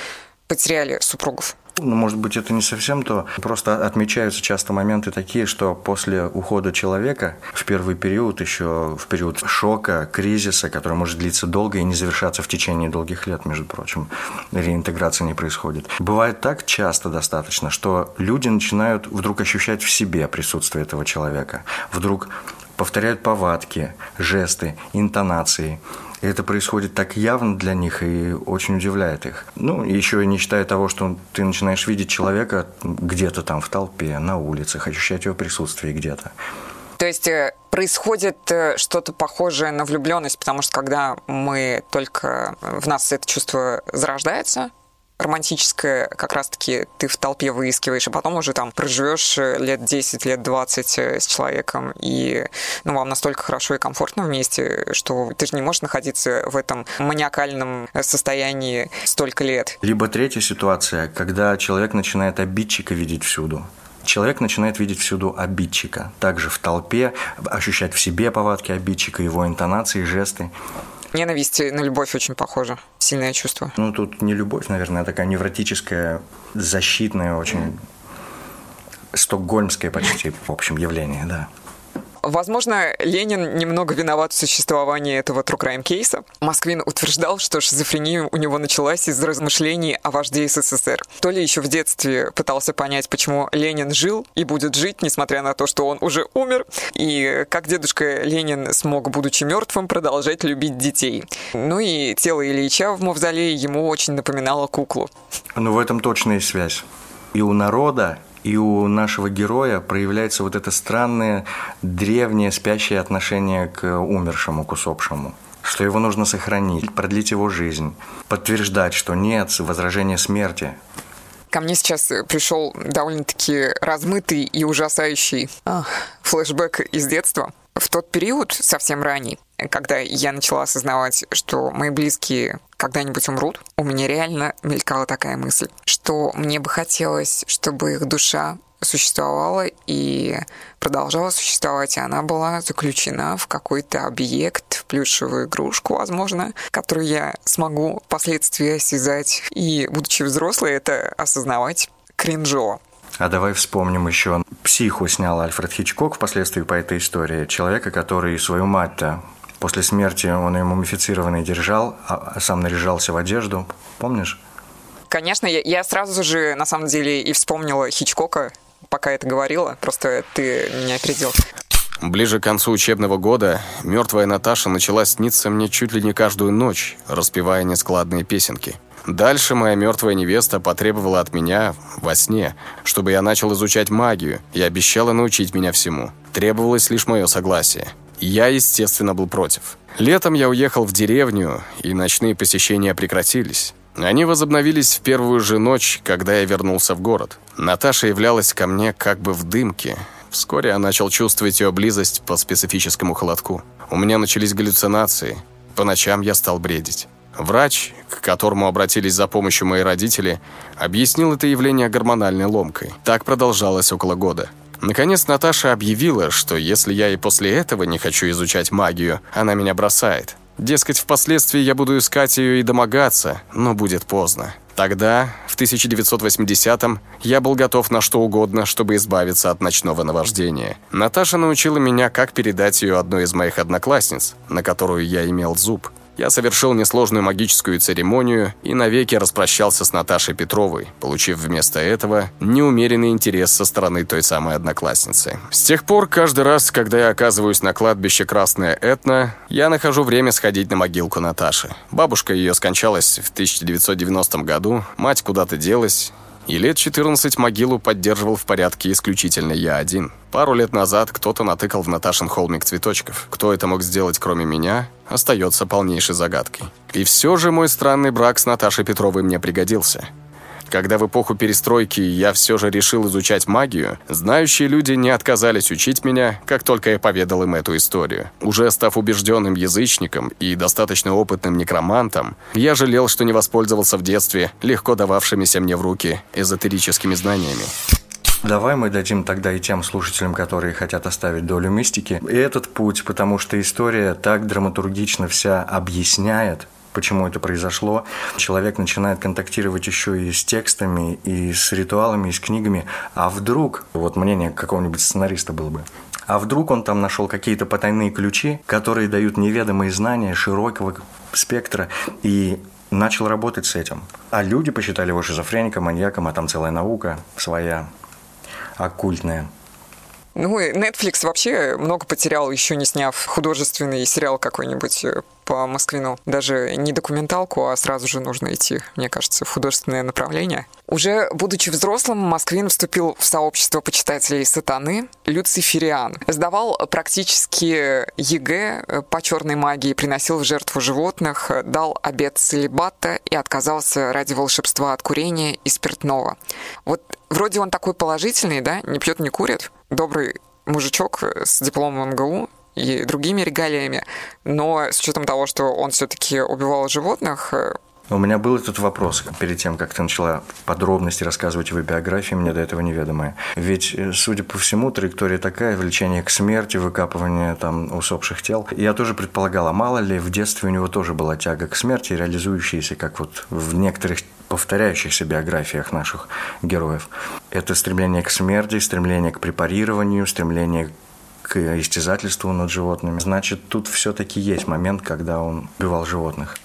потеряли супругов? Ну, может быть, это не совсем то. Просто отмечаются часто моменты такие, что после ухода человека в первый период, еще в период шока, кризиса, который может длиться долго и не завершаться в течение долгих лет, между прочим, реинтеграция не происходит. Бывает так часто достаточно, что люди начинают вдруг ощущать в себе присутствие этого человека. Вдруг повторяют повадки, жесты, интонации. И это происходит так явно для них и очень удивляет их. Ну, еще и не считая того, что ты начинаешь видеть человека где-то там в толпе, на улицах, ощущать его присутствие где-то. То есть э, происходит э, что-то похожее на влюбленность, потому что когда мы только в нас это чувство зарождается, романтическое как раз-таки ты в толпе выискиваешь, а потом уже там проживешь э, лет 10, лет 20 э, с человеком, и ну, вам настолько хорошо и комфортно вместе, что ты же не можешь находиться в этом маниакальном состоянии столько лет. Либо третья ситуация, когда человек начинает обидчика видеть всюду человек начинает видеть всюду обидчика. Также в толпе, ощущать в себе повадки обидчика, его интонации, жесты. Ненависть на любовь очень похожа. Сильное чувство. Ну, тут не любовь, наверное, а такая невротическая, защитная, очень стокгольмское почти, в общем, явление, да. Возможно, Ленин немного виноват в существовании этого true crime кейса. Москвин утверждал, что шизофрения у него началась из размышлений о вожде СССР. То ли еще в детстве пытался понять, почему Ленин жил и будет жить, несмотря на то, что он уже умер, и как дедушка Ленин смог, будучи мертвым, продолжать любить детей. Ну и тело Ильича в мавзолее ему очень напоминало куклу. Ну, в этом есть связь. И у народа, и у нашего героя проявляется вот это странное, древнее, спящее отношение к умершему, к усопшему что его нужно сохранить, продлить его жизнь, подтверждать, что нет возражения смерти. Ко мне сейчас пришел довольно-таки размытый и ужасающий ах, флешбэк из детства. В тот период, совсем ранний, когда я начала осознавать, что мои близкие когда-нибудь умрут, у меня реально мелькала такая мысль, что мне бы хотелось, чтобы их душа существовала и продолжала существовать, и она была заключена в какой-то объект, в плюшевую игрушку, возможно, которую я смогу впоследствии осязать. И, будучи взрослой, это осознавать кринжово. А давай вспомним еще. «Психу» снял Альфред Хичкок впоследствии по этой истории. Человека, который свою мать-то после смерти он ее мумифицированный держал, а сам наряжался в одежду. Помнишь? Конечно, я, я сразу же, на самом деле, и вспомнила Хичкока, пока это говорила. Просто ты меня опередил. Ближе к концу учебного года мертвая Наташа начала сниться мне чуть ли не каждую ночь, распевая нескладные песенки. Дальше моя мертвая невеста потребовала от меня во сне, чтобы я начал изучать магию и обещала научить меня всему. Требовалось лишь мое согласие. Я, естественно, был против. Летом я уехал в деревню, и ночные посещения прекратились. Они возобновились в первую же ночь, когда я вернулся в город. Наташа являлась ко мне как бы в дымке, Вскоре я начал чувствовать ее близость по специфическому холодку. У меня начались галлюцинации. По ночам я стал бредить. Врач, к которому обратились за помощью мои родители, объяснил это явление гормональной ломкой. Так продолжалось около года. Наконец Наташа объявила, что если я и после этого не хочу изучать магию, она меня бросает. Дескать, впоследствии я буду искать ее и домогаться, но будет поздно. Тогда, в 1980-м, я был готов на что угодно, чтобы избавиться от ночного наваждения. Наташа научила меня, как передать ее одной из моих одноклассниц, на которую я имел зуб. Я совершил несложную магическую церемонию и навеки распрощался с Наташей Петровой, получив вместо этого неумеренный интерес со стороны той самой одноклассницы. С тех пор, каждый раз, когда я оказываюсь на кладбище Красное Этна, я нахожу время сходить на могилку Наташи. Бабушка ее скончалась в 1990 году, мать куда-то делась, и лет 14 могилу поддерживал в порядке исключительно я один. Пару лет назад кто-то натыкал в Наташин холмик цветочков. Кто это мог сделать, кроме меня, остается полнейшей загадкой. И все же мой странный брак с Наташей Петровой мне пригодился. Когда в эпоху перестройки я все же решил изучать магию, знающие люди не отказались учить меня, как только я поведал им эту историю. Уже став убежденным язычником и достаточно опытным некромантом, я жалел, что не воспользовался в детстве легко дававшимися мне в руки эзотерическими знаниями. Давай мы дадим тогда и тем слушателям, которые хотят оставить долю мистики, и этот путь, потому что история так драматургично вся объясняет, почему это произошло. Человек начинает контактировать еще и с текстами, и с ритуалами, и с книгами. А вдруг, вот мнение какого-нибудь сценариста было бы, а вдруг он там нашел какие-то потайные ключи, которые дают неведомые знания широкого спектра, и начал работать с этим. А люди посчитали его шизофреником, маньяком, а там целая наука своя, оккультная. Ну Netflix вообще много потерял, еще не сняв художественный сериал какой-нибудь э, по Москвину. Даже не документалку, а сразу же нужно идти, мне кажется, в художественное направление. Уже будучи взрослым, Москвин вступил в сообщество почитателей сатаны Люцифериан. Сдавал практически ЕГЭ э, по черной магии, приносил в жертву животных, дал обед целебата и отказался ради волшебства от курения и спиртного. Вот вроде он такой положительный, да, не пьет, не курит, добрый мужичок с дипломом МГУ, и другими регалиями, но с учетом того, что он все-таки убивал животных, э, у меня был этот вопрос перед тем, как ты начала подробности рассказывать о биографии, мне до этого неведомое. Ведь, э, судя по всему, траектория такая, влечение к смерти, выкапывание там усопших тел. Я тоже предполагала, мало ли, в детстве у него тоже была тяга к смерти, реализующаяся, как вот в некоторых повторяющихся биографиях наших героев. Это стремление к смерти, стремление к препарированию, стремление к истязательству над животными. Значит, тут все-таки есть момент, когда он убивал животных.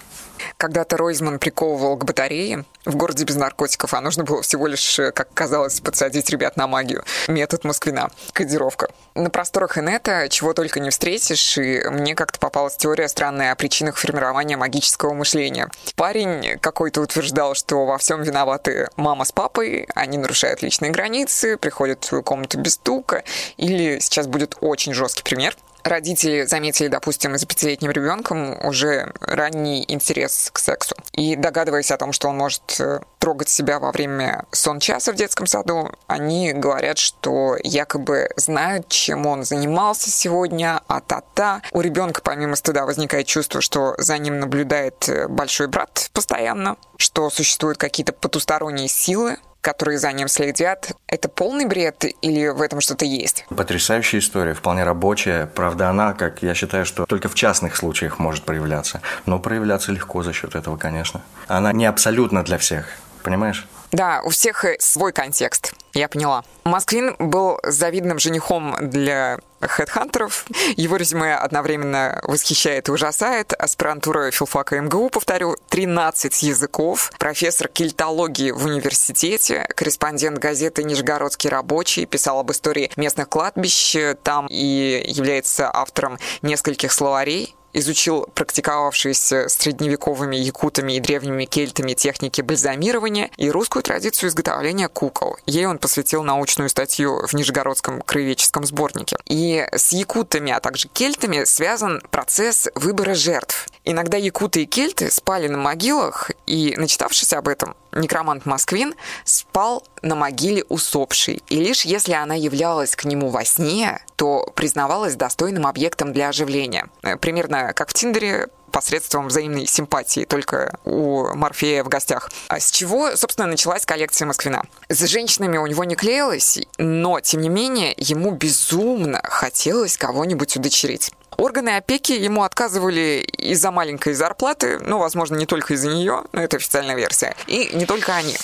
Когда-то Ройзман приковывал к батарее в городе без наркотиков, а нужно было всего лишь, как казалось, подсадить ребят на магию. Метод Москвина. Кодировка. На просторах инета чего только не встретишь, и мне как-то попалась теория странная о причинах формирования магического мышления. Парень какой-то утверждал, что во всем виноваты мама с папой, они нарушают личные границы, приходят в свою комнату без стука, или сейчас будет очень жесткий пример – родители заметили, допустим, за пятилетним ребенком уже ранний интерес к сексу. И догадываясь о том, что он может э, трогать себя во время сон-часа в детском саду, они говорят, что якобы знают, чем он занимался сегодня, а та-та. У ребенка помимо стыда возникает чувство, что за ним наблюдает э, большой брат постоянно, что существуют какие-то потусторонние силы, которые за ним следят, это полный бред или в этом что-то есть? Потрясающая история, вполне рабочая. Правда, она, как я считаю, что только в частных случаях может проявляться. Но проявляться легко за счет этого, конечно. Она не абсолютно для всех, понимаешь? Да, у всех свой контекст, я поняла. Москвин был завидным женихом для хедхантеров. Его резюме одновременно восхищает и ужасает. Аспирантура филфака МГУ, повторю, 13 языков, профессор кельтологии в университете, корреспондент газеты «Нижегородский рабочий», писал об истории местных кладбищ там и является автором нескольких словарей изучил практиковавшиеся средневековыми якутами и древними кельтами техники бальзамирования и русскую традицию изготовления кукол. Ей он посвятил научную статью в Нижегородском краеведческом сборнике. И с якутами, а также кельтами связан процесс выбора жертв. Иногда якуты и кельты спали на могилах, и, начитавшись об этом, некромант Москвин спал на могиле усопшей. И лишь если она являлась к нему во сне, то признавалась достойным объектом для оживления. Э, примерно как в Тиндере, посредством взаимной симпатии, только у Морфея в гостях. А с чего, собственно, началась коллекция Москвина? С женщинами у него не клеилось, но, тем не менее, ему безумно хотелось кого-нибудь удочерить. Органы опеки ему отказывали из-за маленькой зарплаты, ну, возможно, не только из-за нее, но это официальная версия, и не только они.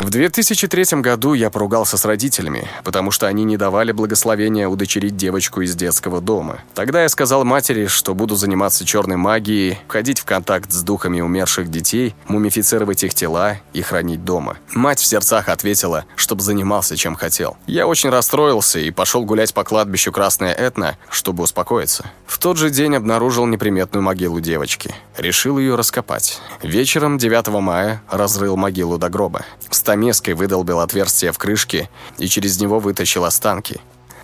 В 2003 году я поругался с родителями, потому что они не давали благословения удочерить девочку из детского дома. Тогда я сказал матери, что буду заниматься черной магией, входить в контакт с духами умерших детей, мумифицировать их тела и хранить дома. Мать в сердцах ответила, чтобы занимался чем хотел. Я очень расстроился и пошел гулять по кладбищу Красная Этна, чтобы успокоиться. В тот же день обнаружил неприметную могилу девочки. Решил ее раскопать. Вечером 9 мая разрыл могилу до гроба стамеской выдолбил отверстие в крышке и через него вытащил останки.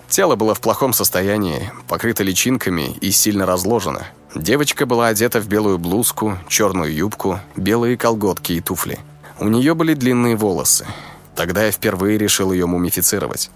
Тело было в плохом состоянии, покрыто личинками и сильно разложено. Девочка была одета в белую блузку, черную юбку, белые колготки и туфли. У нее были длинные волосы. Тогда я впервые решил ее мумифицировать.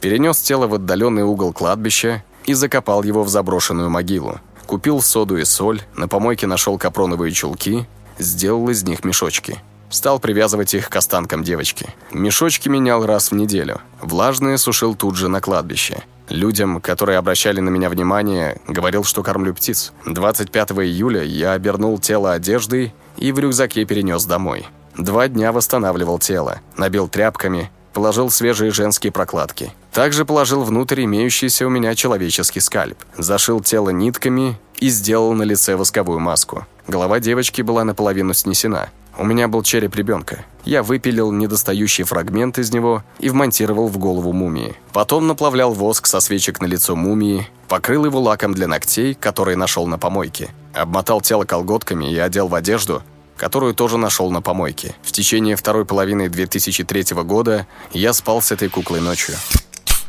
Перенес тело в отдаленный угол кладбища и закопал его в заброшенную могилу. Купил соду и соль, на помойке нашел капроновые чулки, сделал из них мешочки. Стал привязывать их к останкам девочки. Мешочки менял раз в неделю. Влажные сушил тут же на кладбище. Людям, которые обращали на меня внимание, говорил, что кормлю птиц. 25 июля я обернул тело одеждой и в рюкзаке перенес домой. Два дня восстанавливал тело, набил тряпками, положил свежие женские прокладки. Также положил внутрь имеющийся у меня человеческий скальп. Зашил тело нитками и сделал на лице восковую маску. Голова девочки была наполовину снесена. У меня был череп ребенка. Я выпилил недостающий фрагмент из него и вмонтировал в голову мумии. Потом наплавлял воск со свечек на лицо мумии, покрыл его лаком для ногтей, который нашел на помойке. Обмотал тело колготками и одел в одежду, которую тоже нашел на помойке. В течение второй половины 2003 года я спал с этой куклой ночью.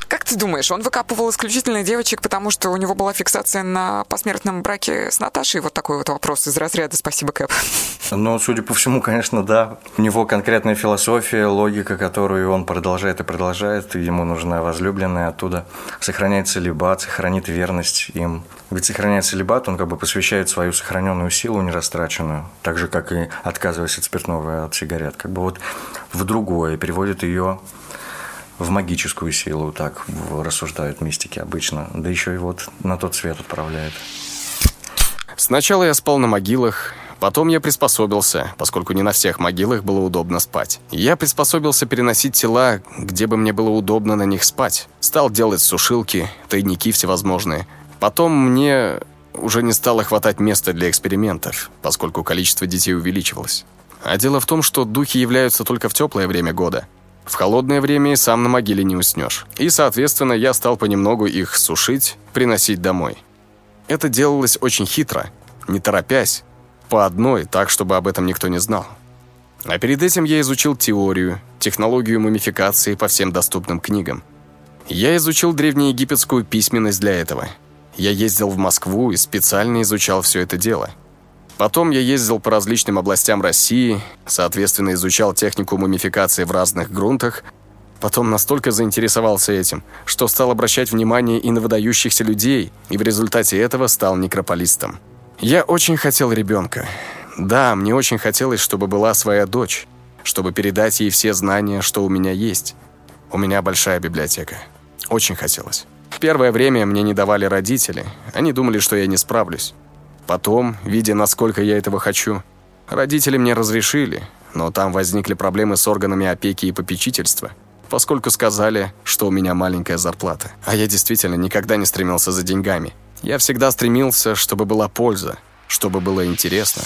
Как ты думаешь, он выкапывал исключительно девочек, потому что у него была фиксация на посмертном браке с Наташей? Вот такой вот вопрос из разряда «Спасибо, Кэп». Ну, судя по всему, конечно, да. У него конкретная философия, логика, которую он продолжает и продолжает, и ему нужна возлюбленная оттуда. Сохраняет целебат, сохранит верность им. Ведь сохраняет целебат, он как бы посвящает свою сохраненную силу нерастраченную, так же, как и отказываясь от спиртного от сигарет, как бы вот в другое, переводит ее в магическую силу, так рассуждают мистики обычно. Да еще и вот на тот свет отправляет. Сначала я спал на могилах, потом я приспособился, поскольку не на всех могилах было удобно спать. Я приспособился переносить тела, где бы мне было удобно на них спать. Стал делать сушилки, тайники всевозможные. Потом мне уже не стало хватать места для экспериментов, поскольку количество детей увеличивалось. А дело в том, что духи являются только в теплое время года – в холодное время и сам на могиле не уснешь. И, соответственно, я стал понемногу их сушить, приносить домой. Это делалось очень хитро, не торопясь, по одной, так, чтобы об этом никто не знал. А перед этим я изучил теорию, технологию мумификации по всем доступным книгам. Я изучил древнеегипетскую письменность для этого. Я ездил в Москву и специально изучал все это дело – Потом я ездил по различным областям России, соответственно, изучал технику мумификации в разных грунтах. Потом настолько заинтересовался этим, что стал обращать внимание и на выдающихся людей, и в результате этого стал некрополистом. Я очень хотел ребенка. Да, мне очень хотелось, чтобы была своя дочь, чтобы передать ей все знания, что у меня есть. У меня большая библиотека. Очень хотелось. В первое время мне не давали родители. Они думали, что я не справлюсь. Потом, видя, насколько я этого хочу, родители мне разрешили, но там возникли проблемы с органами опеки и попечительства, поскольку сказали, что у меня маленькая зарплата. А я действительно никогда не стремился за деньгами. Я всегда стремился, чтобы была польза, чтобы было интересно.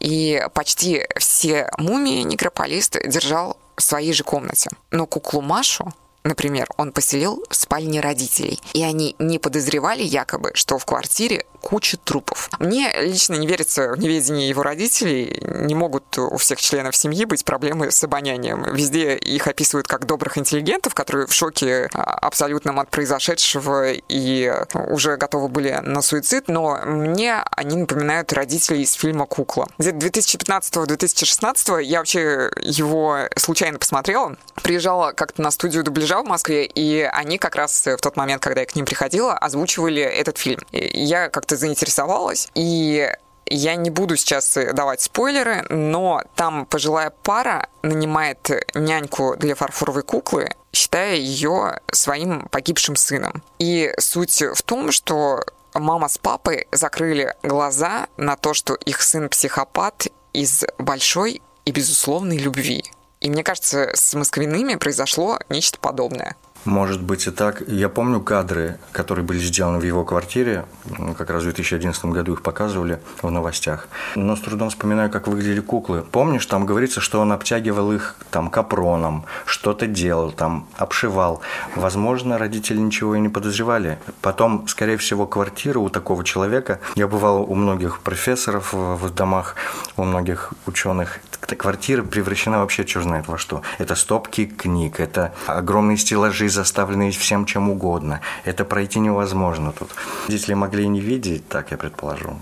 И почти все мумии некрополист держал в своей же комнате. Но куклу Машу Например, он поселил в спальне родителей, и они не подозревали якобы, что в квартире куча трупов. Мне лично не верится в неведение его родителей. Не могут у всех членов семьи быть проблемы с обонянием. Везде их описывают как добрых интеллигентов, которые в шоке а, абсолютном от произошедшего и уже готовы были на суицид, но мне они напоминают родителей из фильма «Кукла». Где-то 2015-2016 я вообще его случайно посмотрела. Приезжала как-то на студию дубляжа в Москве, и они как раз в тот момент, когда я к ним приходила, озвучивали этот фильм. Я как-то заинтересовалась, и я не буду сейчас давать спойлеры, но там пожилая пара нанимает няньку для фарфоровой куклы, считая ее своим погибшим сыном. И суть в том, что мама с папой закрыли глаза на то, что их сын психопат из большой и безусловной любви. И мне кажется, с москвиными произошло нечто подобное. Может быть и так. Я помню кадры, которые были сделаны в его квартире. Как раз в 2011 году их показывали в новостях. Но с трудом вспоминаю, как выглядели куклы. Помнишь, там говорится, что он обтягивал их там капроном, что-то делал, там обшивал. Возможно, родители ничего и не подозревали. Потом, скорее всего, квартира у такого человека. Я бывал у многих профессоров в домах, у многих ученых. Квартира превращена вообще черт знает во что. Это стопки книг, это огромные стеллажи заставленные всем чем угодно. Это пройти невозможно тут. Родители могли не видеть, так я предположу.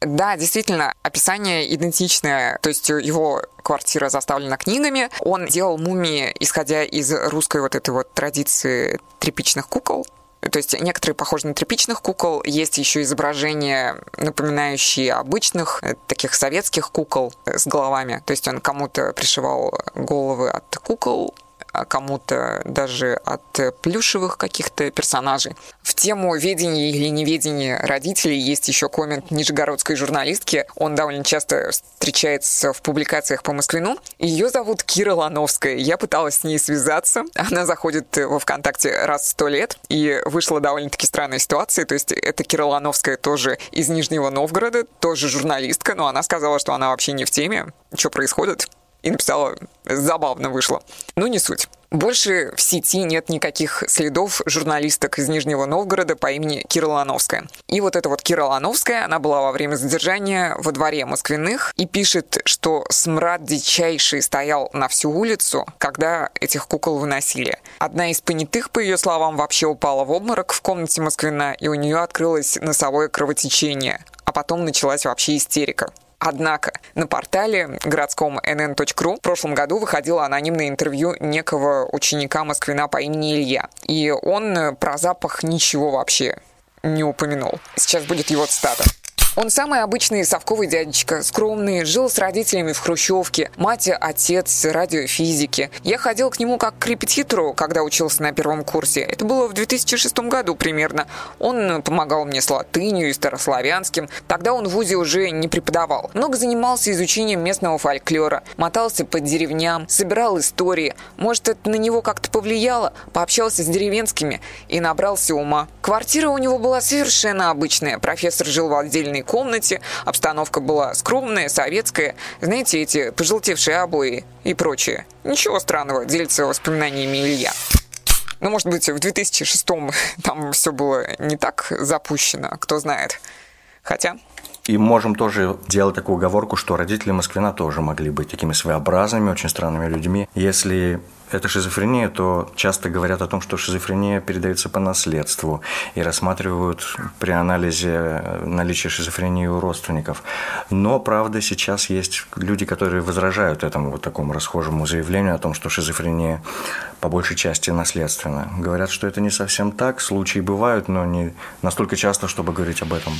Да, действительно, описание идентичное. То есть его квартира заставлена книгами. Он делал мумии, исходя из русской вот этой вот традиции тряпичных кукол. То есть некоторые похожи на тряпичных кукол. Есть еще изображения, напоминающие обычных, э, таких советских кукол с головами. То есть он кому-то пришивал головы от кукол, кому-то даже от плюшевых каких-то персонажей. В тему ведения или неведения родителей есть еще коммент нижегородской журналистки. Он довольно часто встречается в публикациях по Москвину. Ее зовут Кира Лановская. Я пыталась с ней связаться. Она заходит во ВКонтакте раз в сто лет. И вышла довольно-таки странная ситуация. То есть это Кира Лановская тоже из Нижнего Новгорода, тоже журналистка, но она сказала, что она вообще не в теме, что происходит и написала «забавно вышло». Ну, не суть. Больше в сети нет никаких следов журналисток из Нижнего Новгорода по имени Кира Лановская. И вот эта вот Кира Лановская, она была во время задержания во дворе Москвиных и пишет, что смрад дичайший стоял на всю улицу, когда этих кукол выносили. Одна из понятых, по ее словам, вообще упала в обморок в комнате Москвина, и у нее открылось носовое кровотечение, а потом началась вообще истерика. Однако на портале городском nn.ru в прошлом году выходило анонимное интервью некого ученика Москвина по имени Илья. И он про запах ничего вообще не упомянул. Сейчас будет его цитата. Он самый обычный совковый дядечка, скромный, жил с родителями в Хрущевке, мать отец радиофизики. Я ходил к нему как к репетитору, когда учился на первом курсе. Это было в 2006 году примерно. Он помогал мне с латынью и старославянским. Тогда он в ВУЗе уже не преподавал. Много занимался изучением местного фольклора, мотался по деревням, собирал истории. Может, это на него как-то повлияло? Пообщался с деревенскими и набрался ума. Квартира у него была совершенно обычная. Профессор жил в отдельной комнате, обстановка была скромная, советская, знаете, эти пожелтевшие обои и прочее. Ничего странного, делится воспоминаниями Илья. Ну, может быть, в 2006-м там все было не так запущено, кто знает. Хотя... И можем тоже делать такую оговорку, что родители Москвина тоже могли быть такими своеобразными, очень странными людьми. Если это шизофрения, то часто говорят о том, что шизофрения передается по наследству и рассматривают при анализе наличие шизофрении у родственников. Но, правда, сейчас есть люди, которые возражают этому вот такому расхожему заявлению о том, что шизофрения по большей части наследственна. Говорят, что это не совсем так, случаи бывают, но не настолько часто, чтобы говорить об этом.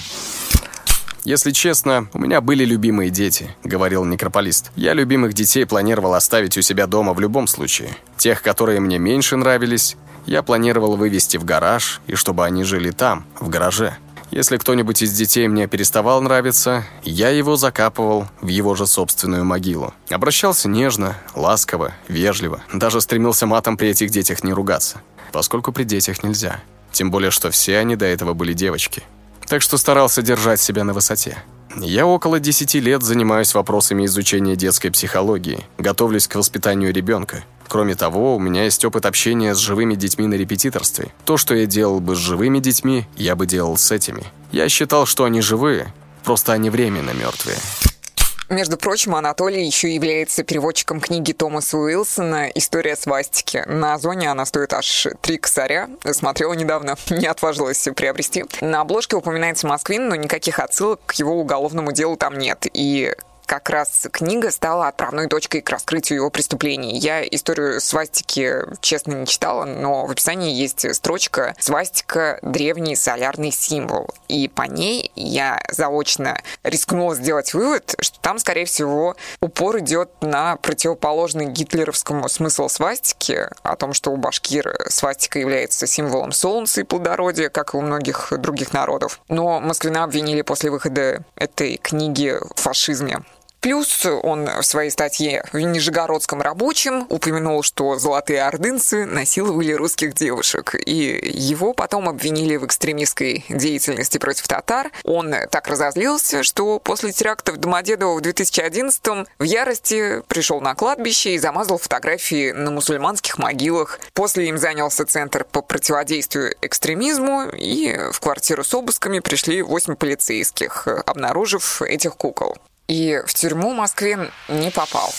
«Если честно, у меня были любимые дети», — говорил некрополист. «Я любимых детей планировал оставить у себя дома в любом случае. Тех, которые мне меньше нравились, я планировал вывести в гараж, и чтобы они жили там, в гараже. Если кто-нибудь из детей мне переставал нравиться, я его закапывал в его же собственную могилу. Обращался нежно, ласково, вежливо. Даже стремился матом при этих детях не ругаться, поскольку при детях нельзя. Тем более, что все они до этого были девочки. Так что старался держать себя на высоте. Я около 10 лет занимаюсь вопросами изучения детской психологии, готовлюсь к воспитанию ребенка. Кроме того, у меня есть опыт общения с живыми детьми на репетиторстве. То, что я делал бы с живыми детьми, я бы делал с этими. Я считал, что они живые, просто они временно мертвые. Между прочим, Анатолий еще является переводчиком книги Томаса Уилсона «История свастики». На Озоне она стоит аж три косаря. Смотрела недавно, не отважилась приобрести. На обложке упоминается Москвин, но никаких отсылок к его уголовному делу там нет. И как раз книга стала отправной точкой к раскрытию его преступлений. Я историю свастики, честно, не читала, но в описании есть строчка «Свастика – древний солярный символ». И по ней я заочно рискнула сделать вывод, что там, скорее всего, упор идет на противоположный гитлеровскому смысл свастики, о том, что у башкир свастика является символом солнца и плодородия, как и у многих других народов. Но Москвина обвинили после выхода этой книги в фашизме. Плюс он в своей статье в Нижегородском рабочем упомянул, что золотые ордынцы насиловали русских девушек, и его потом обвинили в экстремистской деятельности против татар. Он так разозлился, что после теракта в Домодедово в 2011-м в ярости пришел на кладбище и замазал фотографии на мусульманских могилах. После им занялся Центр по противодействию экстремизму, и в квартиру с обысками пришли 8 полицейских, обнаружив этих кукол и в тюрьму Москве не попал.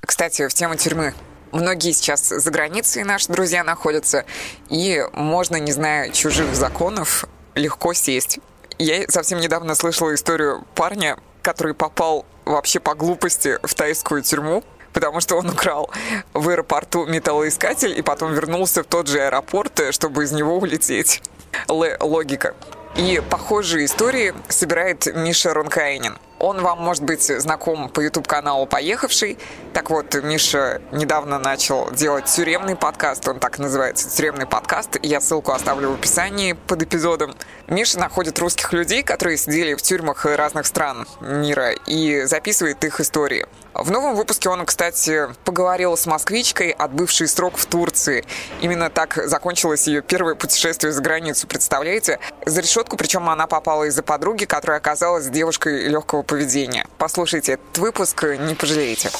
Кстати, в тему тюрьмы. Многие сейчас за границей наши друзья находятся, и можно, не зная чужих законов, легко сесть. Я совсем недавно слышала историю парня, который попал вообще по глупости в тайскую тюрьму, потому что он украл в аэропорту металлоискатель и потом вернулся в тот же аэропорт, чтобы из него улететь. Л логика. И похожие истории собирает Миша Ронкаинин. Он вам, может быть, знаком по YouTube-каналу «Поехавший». Так вот, Миша недавно начал делать тюремный подкаст. Он так называется, тюремный подкаст. Я ссылку оставлю в описании под эпизодом. Миша находит русских людей, которые сидели в тюрьмах разных стран мира, и записывает их истории. В новом выпуске он, кстати, поговорил с москвичкой, отбывшей срок в Турции. Именно так закончилось ее первое путешествие за границу, представляете? За решетку, причем она попала из-за подруги, которая оказалась девушкой легкого поведения. Послушайте этот выпуск, не пожалеете.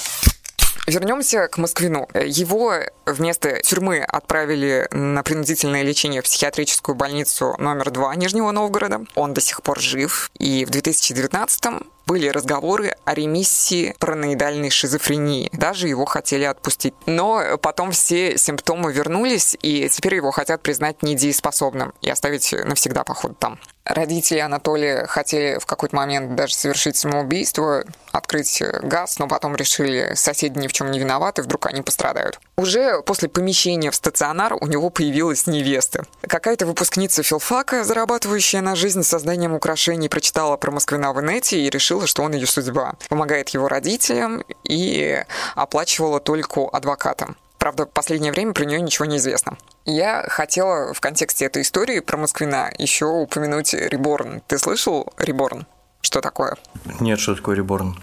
Вернемся к Москвину. Его вместо тюрьмы отправили на принудительное лечение в психиатрическую больницу номер два Нижнего Новгорода. Он до сих пор жив. И в 2019 были разговоры о ремиссии параноидальной шизофрении. Даже его хотели отпустить. Но потом все симптомы вернулись, и теперь его хотят признать недееспособным и оставить навсегда, походу, там. Родители Анатолия хотели в какой-то момент даже совершить самоубийство, открыть газ, но потом решили, соседи ни в чем не виноваты, вдруг они пострадают. Уже после помещения в стационар у него появилась невеста. Какая-то выпускница филфака, зарабатывающая на жизнь созданием украшений, прочитала про Москвина в инете и решила, что он ее судьба. Помогает его родителям и оплачивала только адвокатам. Правда, в последнее время про нее ничего не известно. Я хотела в контексте этой истории про Москвина еще упомянуть Реборн. Ты слышал Реборн? Что такое? Нет, что такое Реборн?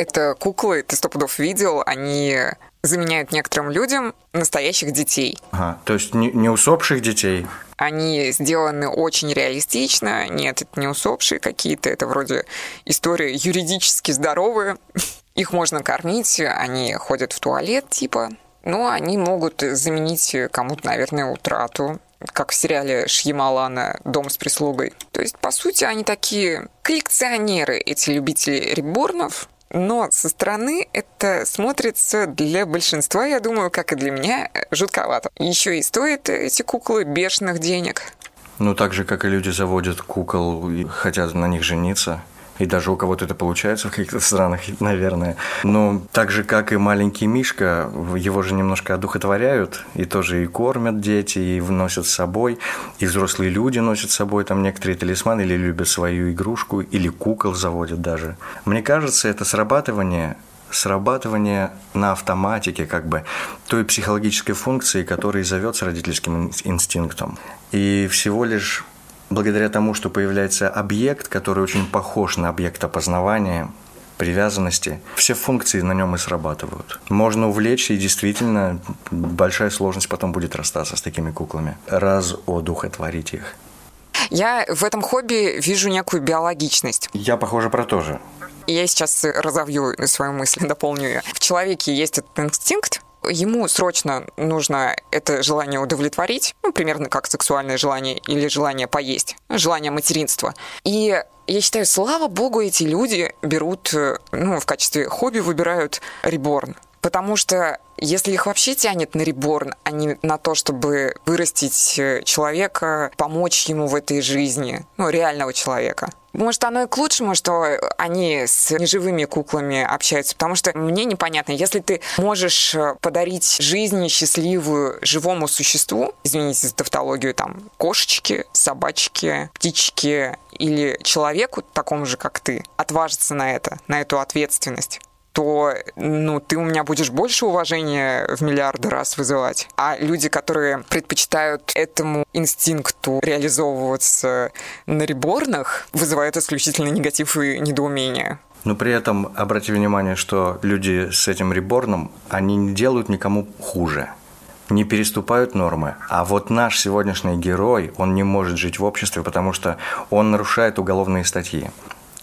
Это куклы, ты сто пудов видел, они заменяют некоторым людям настоящих детей. Ага, то есть не, не усопших детей? Они сделаны очень реалистично. Нет, это не усопшие какие-то, это вроде истории юридически здоровые. Их можно кормить, они ходят в туалет, типа, но они могут заменить кому-то, наверное, утрату, как в сериале Шьямалана «Дом с прислугой». То есть, по сути, они такие коллекционеры, эти любители реборнов, но со стороны это смотрится для большинства, я думаю, как и для меня, жутковато. Еще и стоят эти куклы бешеных денег. Ну, так же, как и люди заводят кукол и хотят на них жениться и даже у кого-то это получается в каких-то странах, наверное. Но так же, как и маленький Мишка, его же немножко одухотворяют, и тоже и кормят дети, и вносят с собой, и взрослые люди носят с собой там некоторые талисманы, или любят свою игрушку, или кукол заводят даже. Мне кажется, это срабатывание срабатывание на автоматике как бы той психологической функции, которая зовется родительским инстинктом. И всего лишь благодаря тому, что появляется объект, который очень похож на объект опознавания, привязанности, все функции на нем и срабатывают. Можно увлечься, и действительно большая сложность потом будет расстаться с такими куклами. Раз одухотворить их. Я в этом хобби вижу некую биологичность. Я, похоже, про то же. Я сейчас разовью свою мысль, дополню ее. В человеке есть этот инстинкт, ему срочно нужно это желание удовлетворить, ну, примерно как сексуальное желание или желание поесть, желание материнства. И я считаю, слава богу, эти люди берут, э, ну, в качестве хобби выбирают реборн. Потому что если их вообще тянет на реборн, а не на то, чтобы вырастить э, человека, помочь ему в этой жизни, ну, реального человека, может, оно и к лучшему, что они с неживыми куклами общаются, потому что мне непонятно, если ты можешь э, подарить жизнь счастливую живому существу, извините за тавтологию, там, кошечке, собачке, птичке или человеку, такому же, как ты, отважиться на это, на эту ответственность, то ну, ты у меня будешь больше уважения в миллиарды раз вызывать. А люди, которые предпочитают этому инстинкту реализовываться на реборнах, вызывают исключительно негатив и недоумение. Но при этом обратите внимание, что люди с этим реборном, они не делают никому хуже не переступают нормы. А вот наш сегодняшний герой, он не может жить в обществе, потому что он нарушает уголовные статьи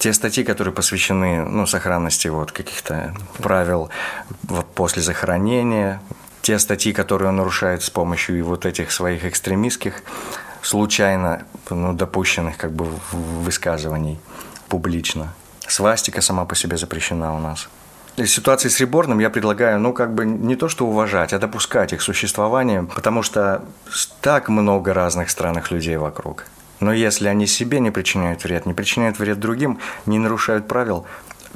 те статьи, которые посвящены ну, сохранности вот, каких-то правил вот, после захоронения, те статьи, которые он нарушает с помощью вот этих своих экстремистских, случайно ну, допущенных как бы высказываний публично. Свастика сама по себе запрещена у нас. Ситуации с Реборном я предлагаю, ну, как бы не то, что уважать, а допускать их существование, потому что так много разных странных людей вокруг – но если они себе не причиняют вред, не причиняют вред другим, не нарушают правил,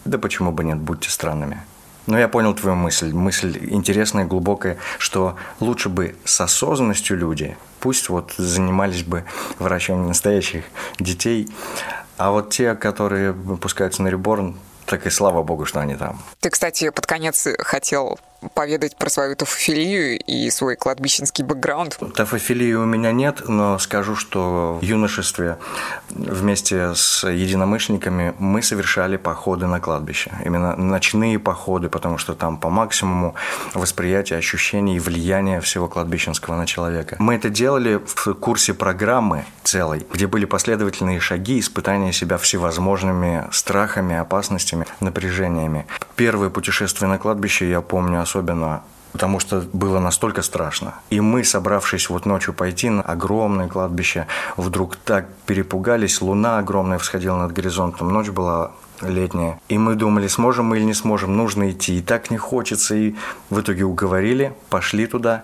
да почему бы нет, будьте странными. Но я понял твою мысль. Мысль интересная, глубокая, что лучше бы с осознанностью люди, пусть вот занимались бы врачом настоящих детей, а вот те, которые выпускаются на реборн, так и слава богу, что они там. Ты, кстати, под конец хотел поведать про свою тофофилию и свой кладбищенский бэкграунд? Тофофилии у меня нет, но скажу, что в юношестве вместе с единомышленниками мы совершали походы на кладбище. Именно ночные походы, потому что там по максимуму восприятия, ощущений и влияния всего кладбищенского на человека. Мы это делали в курсе программы целой, где были последовательные шаги, испытания себя всевозможными страхами, опасностями, напряжениями. Первое путешествие на кладбище я помню особенно потому что было настолько страшно. И мы, собравшись вот ночью пойти на огромное кладбище, вдруг так перепугались, луна огромная всходила над горизонтом, ночь была летняя. И мы думали, сможем мы или не сможем, нужно идти. И так не хочется. И в итоге уговорили, пошли туда.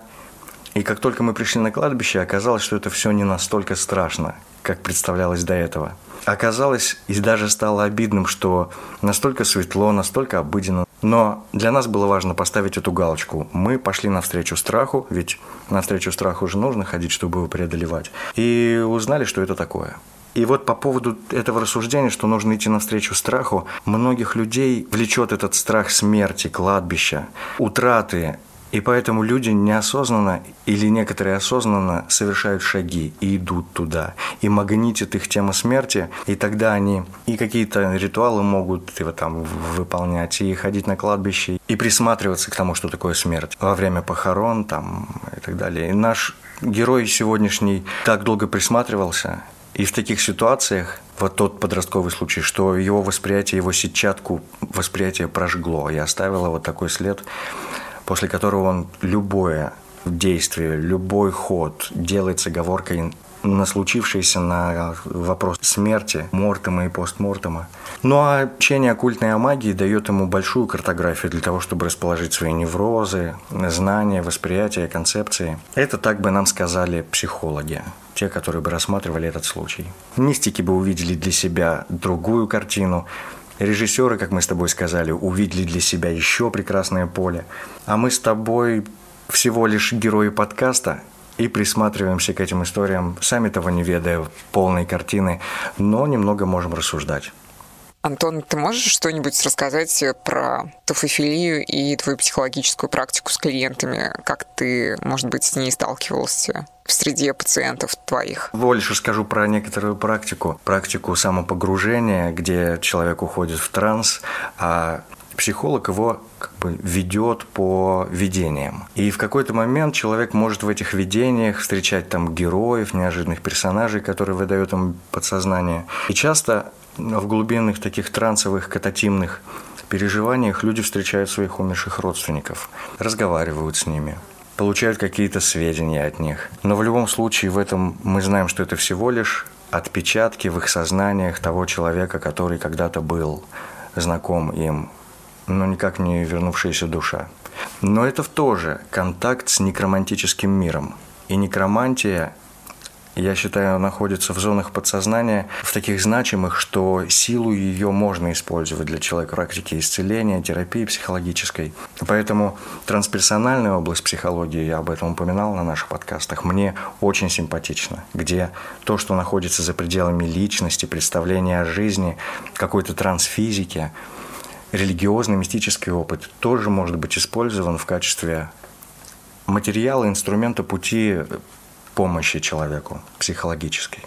И как только мы пришли на кладбище, оказалось, что это все не настолько страшно, как представлялось до этого. Оказалось, и даже стало обидным, что настолько светло, настолько обыденно. Но для нас было важно поставить эту галочку. Мы пошли навстречу страху, ведь навстречу страху уже нужно ходить, чтобы его преодолевать. И узнали, что это такое. И вот по поводу этого рассуждения, что нужно идти навстречу страху, многих людей влечет этот страх смерти, кладбища, утраты и поэтому люди неосознанно или некоторые осознанно совершают шаги и идут туда. И магнитит их тема смерти, и тогда они и какие-то ритуалы могут его там выполнять, и ходить на кладбище, и присматриваться к тому, что такое смерть во время похорон там, и так далее. И наш герой сегодняшний так долго присматривался, и в таких ситуациях вот тот подростковый случай, что его восприятие, его сетчатку восприятие прожгло и оставило вот такой след, после которого он любое действие, любой ход делает с оговоркой на случившееся, на вопрос смерти, мортема и постмортема. Ну а учение оккультной магии дает ему большую картографию для того, чтобы расположить свои неврозы, знания, восприятия, концепции. Это так бы нам сказали психологи те, которые бы рассматривали этот случай. Мистики бы увидели для себя другую картину, Режиссеры, как мы с тобой сказали, увидели для себя еще прекрасное поле. А мы с тобой всего лишь герои подкаста и присматриваемся к этим историям, сами того не ведая полной картины, но немного можем рассуждать. Антон, ты можешь что-нибудь рассказать про тофофилию и твою психологическую практику с клиентами? Как ты, может быть, с ней сталкивался? В среде пациентов твоих? Больше скажу про некоторую практику. Практику самопогружения, где человек уходит в транс, а психолог его как бы ведет по видениям. И в какой-то момент человек может в этих видениях встречать там героев, неожиданных персонажей, которые выдают ему подсознание. И часто в глубинных таких трансовых, кататимных переживаниях люди встречают своих умерших родственников, разговаривают с ними, получают какие-то сведения от них. Но в любом случае в этом мы знаем, что это всего лишь отпечатки в их сознаниях того человека, который когда-то был знаком им, но никак не вернувшаяся душа. Но это тоже контакт с некромантическим миром. И некромантия я считаю, находится в зонах подсознания, в таких значимых, что силу ее можно использовать для человека практики исцеления, терапии психологической. Поэтому трансперсональная область психологии, я об этом упоминал на наших подкастах, мне очень симпатична, где то, что находится за пределами личности, представления о жизни, какой-то трансфизики, религиозный, мистический опыт тоже может быть использован в качестве материала, инструмента пути помощи человеку психологической.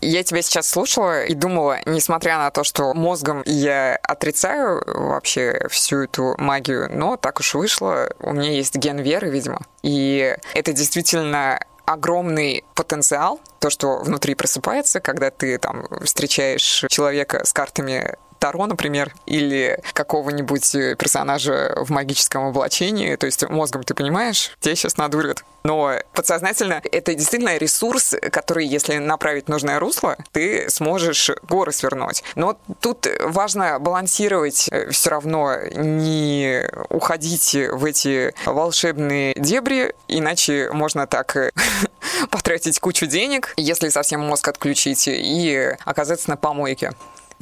Я тебя сейчас слушала и думала, несмотря на то, что мозгом я отрицаю вообще всю эту магию, но так уж вышло, у меня есть ген веры, видимо. И это действительно огромный потенциал, то, что внутри просыпается, когда ты там встречаешь человека с картами Таро, например, или какого-нибудь э, персонажа в магическом облачении, то есть мозгом ты понимаешь, тебе сейчас надурят. Но подсознательно это действительно ресурс, который, если направить нужное русло, ты сможешь горы свернуть. Но тут важно балансировать э, все равно, не уходить в эти волшебные дебри, иначе можно так э, потратить кучу денег, если совсем мозг отключить, и оказаться на помойке.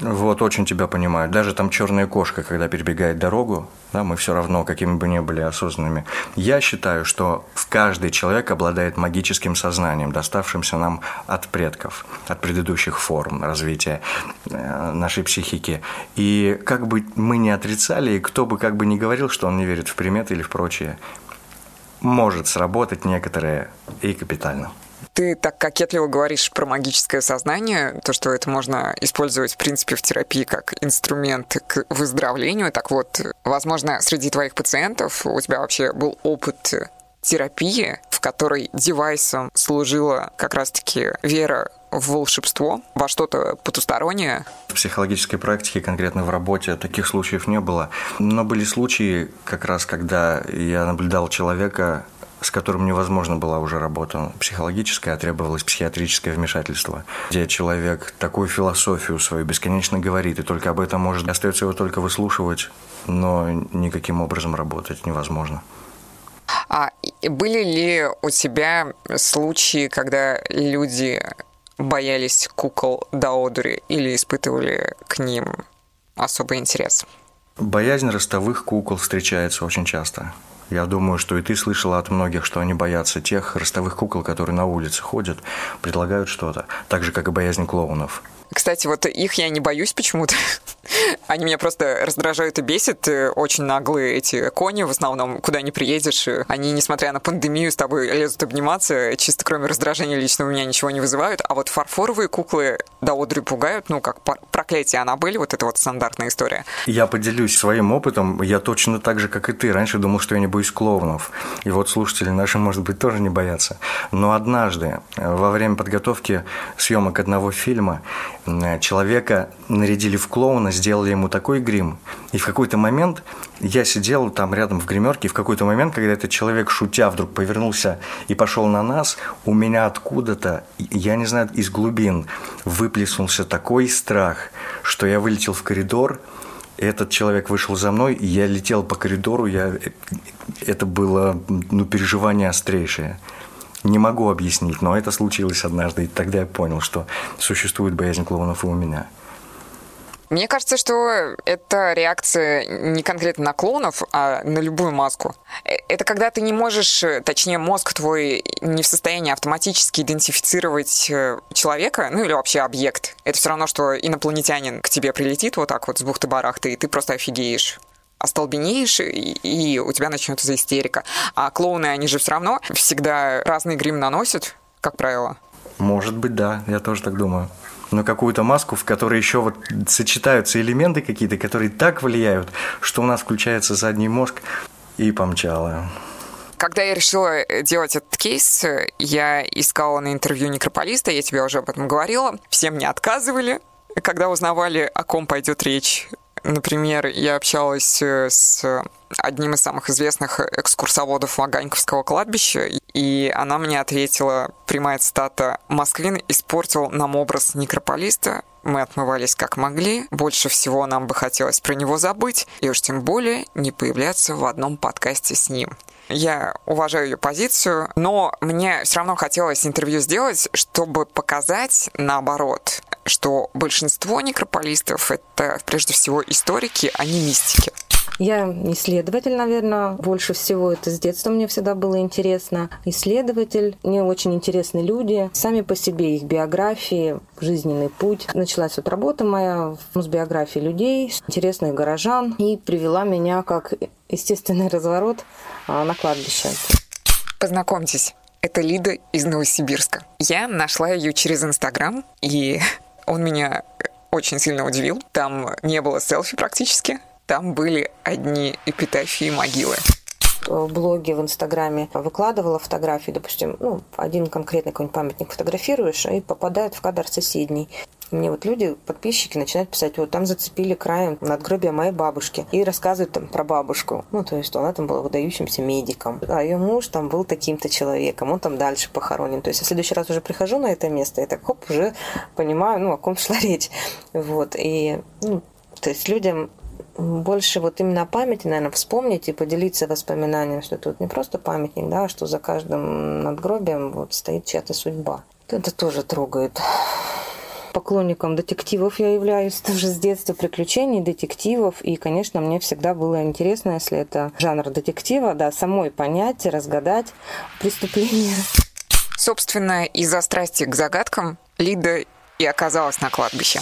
Вот, очень тебя понимаю. Даже там черная кошка, когда перебегает дорогу, да, мы все равно, какими бы ни были осознанными. Я считаю, что в каждый человек обладает магическим сознанием, доставшимся нам от предков, от предыдущих форм развития э, нашей психики. И как бы мы ни отрицали, и кто бы как бы ни говорил, что он не верит в приметы или в прочее, может сработать некоторые и капитально. Ты так кокетливо говоришь про магическое сознание, то, что это можно использовать, в принципе, в терапии как инструмент к выздоровлению. Так вот, возможно, среди твоих пациентов у тебя вообще был опыт терапии, в которой девайсом служила как раз-таки вера в волшебство, во что-то потустороннее? В психологической практике, конкретно в работе, таких случаев не было. Но были случаи, как раз когда я наблюдал человека, с которым невозможно была уже работа психологическая, а требовалось психиатрическое вмешательство, где человек такую философию свою бесконечно говорит, и только об этом может остается его только выслушивать, но никаким образом работать невозможно. А были ли у тебя случаи, когда люди боялись кукол Даодури или испытывали к ним особый интерес? Боязнь ростовых кукол встречается очень часто. Я думаю, что и ты слышала от многих, что они боятся тех ростовых кукол, которые на улице ходят, предлагают что-то. Так же, как и боязнь клоунов. Кстати, вот их я не боюсь почему-то. Они меня просто раздражают и бесят. Э, очень наглые эти кони в основном, куда не приедешь. Они, несмотря на пандемию, с тобой лезут обниматься. Чисто кроме раздражения лично у меня ничего не вызывают. А вот фарфоровые куклы до одри пугают. Ну, как проклятие были, вот эта вот стандартная история. Я поделюсь своим опытом. Я точно так же, как и ты. Раньше думал, что я не боюсь клоунов. И вот слушатели наши, может быть, тоже не боятся. Но однажды, э, во время подготовки съемок одного фильма, человека нарядили в клоуна, сделали ему такой грим. И в какой-то момент я сидел там рядом в гримерке, и в какой-то момент, когда этот человек, шутя, вдруг повернулся и пошел на нас, у меня откуда-то, я не знаю, из глубин выплеснулся такой страх, что я вылетел в коридор, этот человек вышел за мной, и я летел по коридору, я... это было ну, переживание острейшее. Не могу объяснить, но это случилось однажды, и тогда я понял, что существует боязнь клоунов и у меня. Мне кажется, что это реакция не конкретно на клоунов, а на любую маску. Э, это когда ты не можешь, точнее, мозг твой не в состоянии автоматически идентифицировать э, человека, ну или вообще объект. Это все равно, что инопланетянин к тебе прилетит вот так вот с бухты-барахты, и ты просто офигеешь остолбенеешь, и у тебя начнется истерика. А клоуны, они же все равно всегда разный грим наносят, как правило. Может быть, да, я тоже так думаю. Но какую-то маску, в которой еще вот сочетаются элементы какие-то, которые так влияют, что у нас включается задний мозг и помчало. Когда я решила делать этот кейс, я искала на интервью некрополиста, я тебе уже об этом говорила. Все мне отказывали, когда узнавали, о ком пойдет речь. Например, я общалась с одним из самых известных экскурсоводов Ваганьковского кладбища, и она мне ответила, прямая цитата, «Москвин испортил нам образ некрополиста, мы отмывались как могли, больше всего нам бы хотелось про него забыть, и уж тем более не появляться в одном подкасте с ним». Я уважаю ее позицию, но мне все равно хотелось интервью сделать, чтобы показать наоборот, что большинство некрополистов — это прежде всего историки, а не мистики. Я исследователь, наверное, больше всего. Это с детства мне всегда было интересно. Исследователь. Мне очень интересны люди. Сами по себе их биографии, жизненный путь. Началась вот работа моя с биографией людей, интересных горожан. И привела меня как естественный разворот на кладбище. Познакомьтесь, это Лида из Новосибирска. Я нашла ее через Инстаграм, и он меня очень сильно удивил. Там не было селфи практически там были одни эпитафии и могилы в блоге, в Инстаграме выкладывала фотографии, допустим, ну, один конкретный какой-нибудь памятник фотографируешь, и попадает в кадр соседний. Мне вот люди, подписчики, начинают писать, вот там зацепили краем надгробие моей бабушки. И рассказывают там про бабушку. Ну, то есть она там была выдающимся медиком. А ее муж там был таким-то человеком. Он там дальше похоронен. То есть я в следующий раз уже прихожу на это место, и так хоп, уже понимаю, ну, о ком шла речь. Вот. И, ну, то есть людям больше вот именно памяти, наверное, вспомнить и поделиться воспоминаниями, что тут не просто памятник, да, а что за каждым надгробием вот стоит чья-то судьба. Это тоже трогает. Поклонником детективов я являюсь тоже с детства, приключений, детективов. И, конечно, мне всегда было интересно, если это жанр детектива, да, самой понять, разгадать преступление. Собственно, из-за страсти к загадкам Лида и оказалась на кладбище.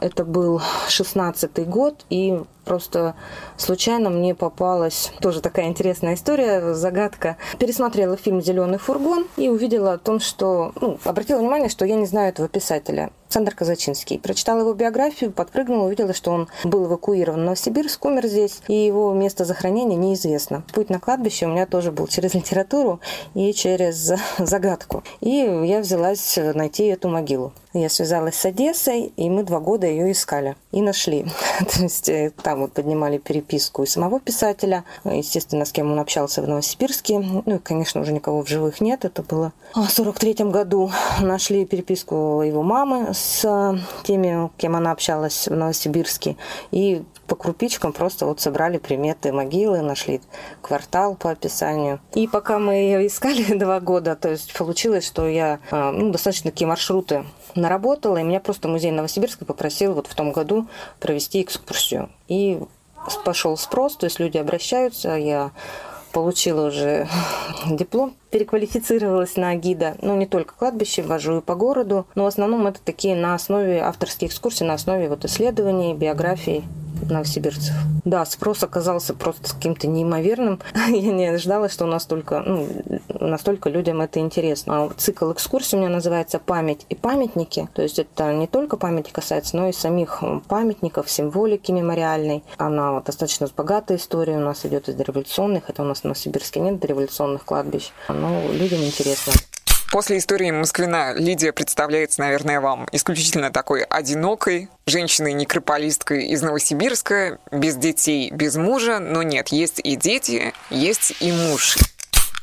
Это был шестнадцатый год, и Просто случайно мне попалась тоже такая интересная история, загадка. Пересмотрела фильм «Зеленый фургон» и увидела о том, что... Ну, обратила внимание, что я не знаю этого писателя. Александр Казачинский. Прочитала его биографию, подпрыгнула, увидела, что он был эвакуирован в Новосибирск, умер здесь, и его место захоронения неизвестно. Путь на кладбище у меня тоже был через литературу и через загадку. И я взялась найти эту могилу. Я связалась с Одессой, и мы два года ее искали. И нашли. То есть э, там вот поднимали переписку и самого писателя, естественно, с кем он общался в Новосибирске. Ну и, конечно, уже никого в живых нет. Это было в 43 году. Нашли переписку его мамы с теми, кем она общалась в Новосибирске. И по крупичкам просто вот собрали приметы могилы, нашли квартал по описанию. И пока мы ее искали два года, то есть получилось, что я а, ну, достаточно такие маршруты наработала, и меня просто музей Новосибирска попросил вот в том году провести экскурсию. И пошел спрос, то есть люди обращаются, я получила уже диплом, переквалифицировалась на гида. Ну, не только кладбище, вожу и по городу, но в основном это такие на основе авторских экскурсий, на основе вот исследований, биографий новосибирцев. Да, спрос оказался просто каким-то неимоверным. Я не ожидала, что настолько, ну, настолько людям это интересно. А цикл экскурсий у меня называется «Память и памятники». То есть это не только памяти касается, но и самих памятников, символики мемориальной. Она вот достаточно богатая история у нас идет из дореволюционных. Это у нас в Новосибирске нет дореволюционных кладбищ. Но людям интересно. После истории Москвина Лидия представляется, наверное, вам исключительно такой одинокой женщиной-некрополисткой из Новосибирска, без детей, без мужа, но нет, есть и дети, есть и муж.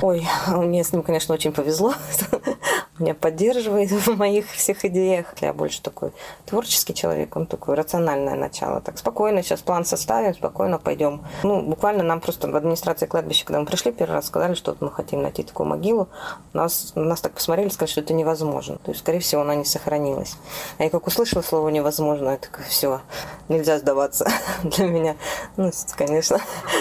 Ой, мне с ним, конечно, очень повезло. Меня поддерживает в моих всех идеях. Я больше такой творческий человек, он такой рациональное начало. Так спокойно сейчас план составим, спокойно пойдем. Ну, буквально нам просто в администрации кладбища, когда мы пришли первый раз, сказали, что мы хотим найти такую могилу. Нас, нас так посмотрели, сказали, что это невозможно. То есть, скорее всего, она не сохранилась. А я как услышала слово невозможно, я такая, все, нельзя сдаваться для меня. Ну, конечно,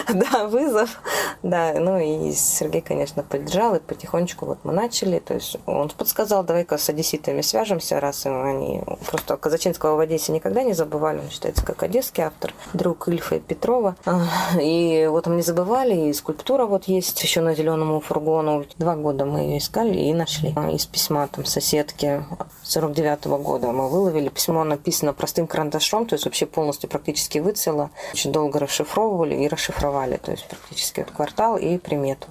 да, вызов. Да, ну и Сергей, конечно, конечно, поддержал, и потихонечку вот мы начали. То есть он подсказал, давай-ка с одесситами свяжемся, раз они просто Казачинского в Одессе никогда не забывали, он считается как одесский автор, друг Ильфа и Петрова. А, и вот мы не забывали, и скульптура вот есть еще на зеленому фургону. Два года мы ее искали и нашли. А, из письма там соседки 49 -го года мы выловили. Письмо написано простым карандашом, то есть вообще полностью практически выцело. Очень долго расшифровывали и расшифровали, то есть практически квартал и примету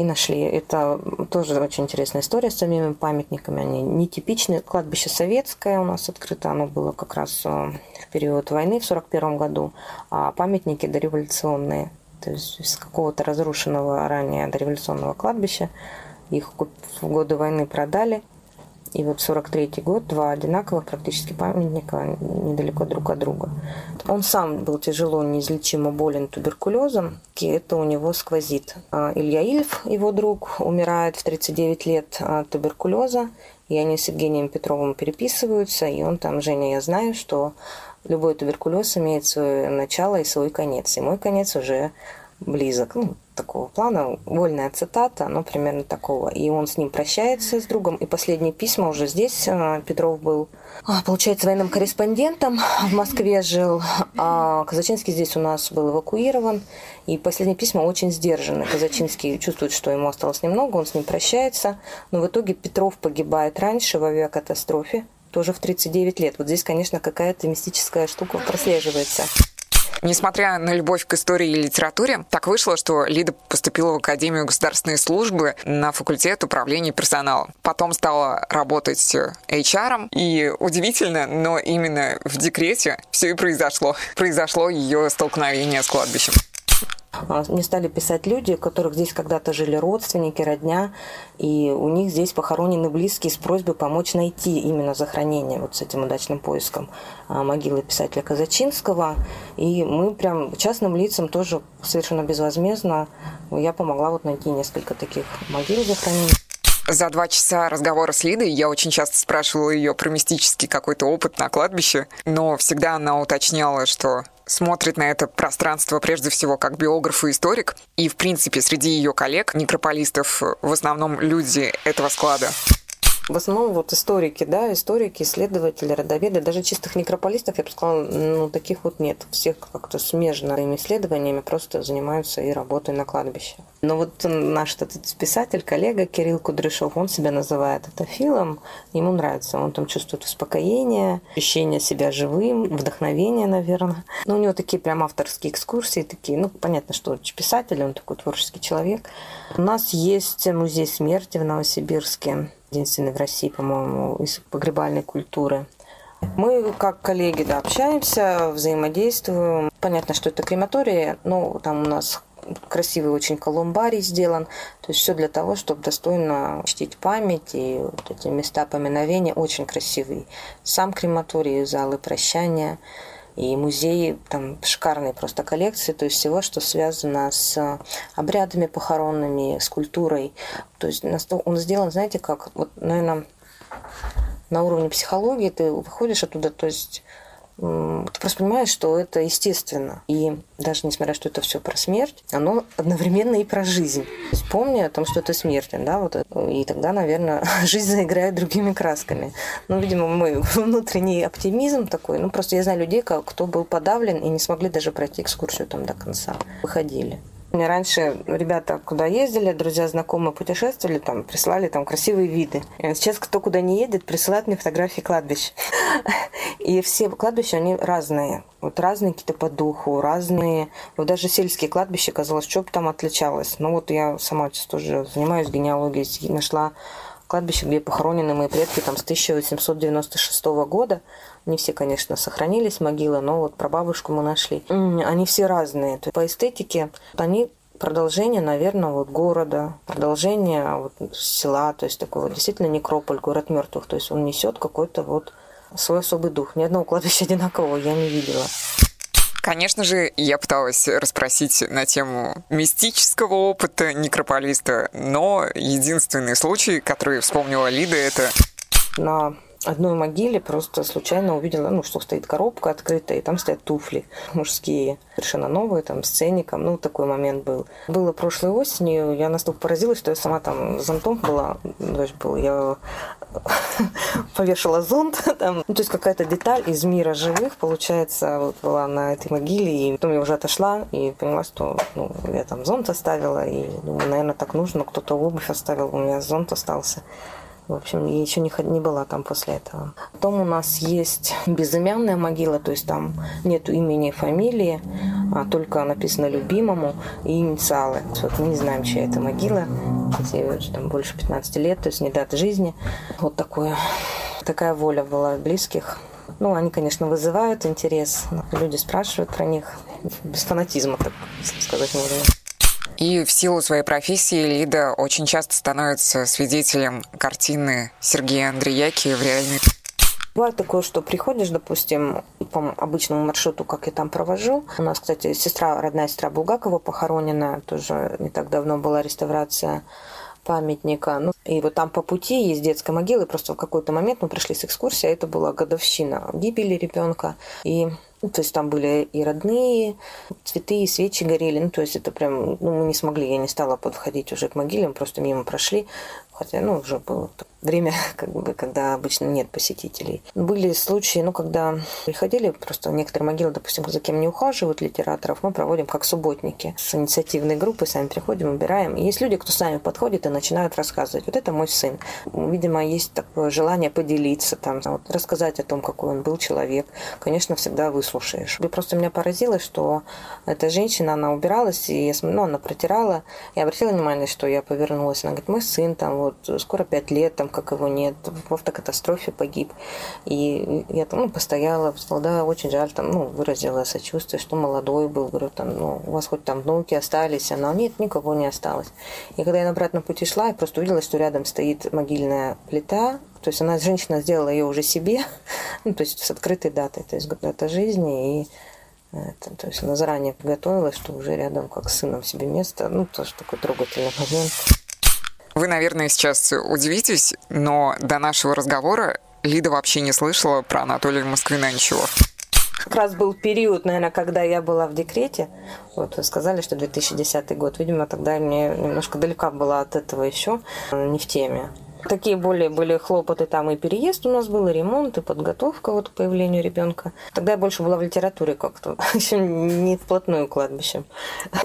и нашли. Это тоже очень интересная история с самими памятниками. Они нетипичные. Кладбище советское у нас открыто. Оно было как раз э, в период войны в 1941 году. А памятники дореволюционные. То есть с какого-то разрушенного ранее дореволюционного кладбища. Их в годы войны продали. И вот 43 год, два одинаковых практически памятника недалеко друг от друга. Он сам был тяжело неизлечимо болен туберкулезом, и это у него сквозит. А Илья Ильф, его друг, умирает в 39 лет от туберкулеза, и они с Евгением Петровым переписываются, и он там, Женя, я знаю, что любой туберкулез имеет свое начало и свой конец, и мой конец уже близок. Ну, такого плана, вольная цитата, но примерно такого. И он с ним прощается, с другом. И последние письма уже здесь э, Петров был, а, получается, военным корреспондентом. В Москве жил. А Казачинский здесь у нас был эвакуирован. И последние письма очень сдержаны. Казачинский чувствует, что ему осталось немного, он с ним прощается. Но в итоге Петров погибает раньше в авиакатастрофе, тоже в 39 лет. Вот здесь, конечно, какая-то мистическая штука прослеживается. Несмотря на любовь к истории и литературе, так вышло, что Лида поступила в Академию государственной службы на факультет управления персоналом. Потом стала работать HR, и удивительно, но именно в декрете все и произошло. Произошло ее столкновение с кладбищем. А, мне стали писать люди, у которых здесь когда-то жили родственники, родня, и у них здесь похоронены близкие с просьбой помочь найти именно захоронение вот с этим удачным поиском а, могилы писателя Казачинского. И мы прям частным лицам тоже совершенно безвозмездно, я помогла вот найти несколько таких могил захоронений. За два часа разговора с Лидой я очень часто спрашивала ее про мистический какой-то опыт на кладбище, но всегда она уточняла, что смотрит на это пространство прежде всего как биограф и историк, и, в принципе, среди ее коллег, некрополистов, в основном люди этого склада. В основном вот историки, да, историки, исследователи, родоведы, даже чистых некрополистов, я бы сказала, ну, таких вот нет. Всех как-то смежными исследованиями просто занимаются и работой на кладбище. Но вот наш этот писатель, коллега Кирилл Кудряшов, он себя называет этофилом, ему нравится, он там чувствует успокоение, ощущение себя живым, вдохновение, наверное. Но у него такие прям авторские экскурсии, такие, ну, понятно, что писатель, он такой творческий человек. У нас есть музей смерти в Новосибирске, единственный в России, по-моему, из погребальной культуры. Мы как коллеги да, общаемся, взаимодействуем. Понятно, что это крематория, но там у нас красивый очень колумбарий сделан. То есть все для того, чтобы достойно чтить память и вот эти места поминовения очень красивые. Сам крематорий, залы прощания и музей, там шикарные просто коллекции, то есть всего, что связано с обрядами похоронными, с культурой. То есть он сделан, знаете, как, вот, наверное, на уровне психологии ты выходишь оттуда, то есть ты просто понимаешь, что это естественно. И даже несмотря, что это все про смерть, оно одновременно и про жизнь. Помни о том, что это смерть, да, вот, и тогда, наверное, жизнь заиграет другими красками. Ну, видимо, мой внутренний оптимизм такой, ну, просто я знаю людей, кто был подавлен и не смогли даже пройти экскурсию там до конца. Выходили. Мне раньше ребята куда ездили, друзья, знакомые путешествовали, там присылали там красивые виды. Сейчас кто куда не едет, присылает мне фотографии кладбищ. И все кладбища, они разные. Вот разные какие-то по духу, разные. Вот даже сельские кладбища, казалось, что бы там отличалось. Ну вот я сама сейчас тоже занимаюсь генеалогией, нашла кладбище, где похоронены мои предки там с 1896 года. Не все, конечно, сохранились могилы, но вот про бабушку мы нашли. Они все разные. То есть по эстетике они продолжение, наверное, вот города, продолжение вот села, то есть такой вот действительно некрополь, город мертвых. То есть он несет какой-то вот свой особый дух. Ни одного кладбища одинакового я не видела. Конечно же, я пыталась расспросить на тему мистического опыта некрополиста, но единственный случай, который вспомнила Лида, это на одной могиле просто случайно увидела, ну, что стоит коробка открытая, и там стоят туфли мужские, совершенно новые, там, с ценником. Ну, такой момент был. Было прошлой осенью, я настолько поразилась, что я сама там зонтом была, дождь был, я повешала зонт там. Ну, то есть какая-то деталь из мира живых, получается, вот была на этой могиле, и потом я уже отошла и поняла, что ну, я там зонт оставила, и думаю, наверное, так нужно, кто-то обувь оставил, у меня зонт остался. В общем, я еще не, не была там после этого. Потом у нас есть безымянная могила, то есть там нет имени и фамилии, а только написано любимому и инициалы. Вот мы не знаем, чья это могила. Ей там больше 15 лет, то есть не дата жизни. Вот такое, такая воля была близких. Ну, они, конечно, вызывают интерес. Люди спрашивают про них. Без фанатизма, так сказать, можно. И в силу своей профессии Лида очень часто становится свидетелем картины Сергея Андреяки в реальной Бывает такое, что приходишь, допустим, по обычному маршруту, как я там провожу. У нас, кстати, сестра, родная сестра Булгакова похоронена, тоже не так давно была реставрация памятника. Ну, и вот там по пути есть детская могила, и просто в какой-то момент мы пришли с экскурсией, а это была годовщина гибели ребенка. И то есть там были и родные, цветы, и свечи горели. Ну, то есть это прям, ну, мы не смогли, я не стала подходить уже к могиле, мы просто мимо прошли. Хотя, ну, уже было время, как бы, когда обычно нет посетителей. Были случаи, ну, когда приходили, просто некоторые могилы, допустим, за кем не ухаживают литераторов, мы проводим как субботники. С инициативной группы сами приходим, убираем. И есть люди, кто сами подходит и начинают рассказывать. Вот это мой сын. Видимо, есть такое желание поделиться, там, вот, рассказать о том, какой он был человек. Конечно, всегда выслушаешь. И просто меня поразило, что эта женщина, она убиралась, и ну, она протирала. Я обратила внимание, что я повернулась. Она говорит, мой сын там вот скоро пять лет, там как его нет, в автокатастрофе погиб. И я там ну, постояла, да, очень жаль, там, ну, выразила сочувствие, что молодой был, говорю, там, ну, у вас хоть там внуки остались, она, нет, никого не осталось. И когда я на обратном пути шла, я просто увидела, что рядом стоит могильная плита, то есть она, женщина сделала ее уже себе, ну, то есть с открытой датой, то есть дата жизни, и это, то есть она заранее подготовилась, что уже рядом как с сыном себе место, ну, тоже такой трогательный момент. Вы, наверное, сейчас удивитесь, но до нашего разговора Лида вообще не слышала про Анатолия Москвина ничего. Как раз был период, наверное, когда я была в декрете. Вот вы сказали, что 2010 год. Видимо, тогда мне немножко далека была от этого еще, не в теме. Такие более были хлопоты там и переезд у нас был, и ремонт, и подготовка вот к появлению ребенка. Тогда я больше была в литературе как-то, еще не вплотную к кладбищам.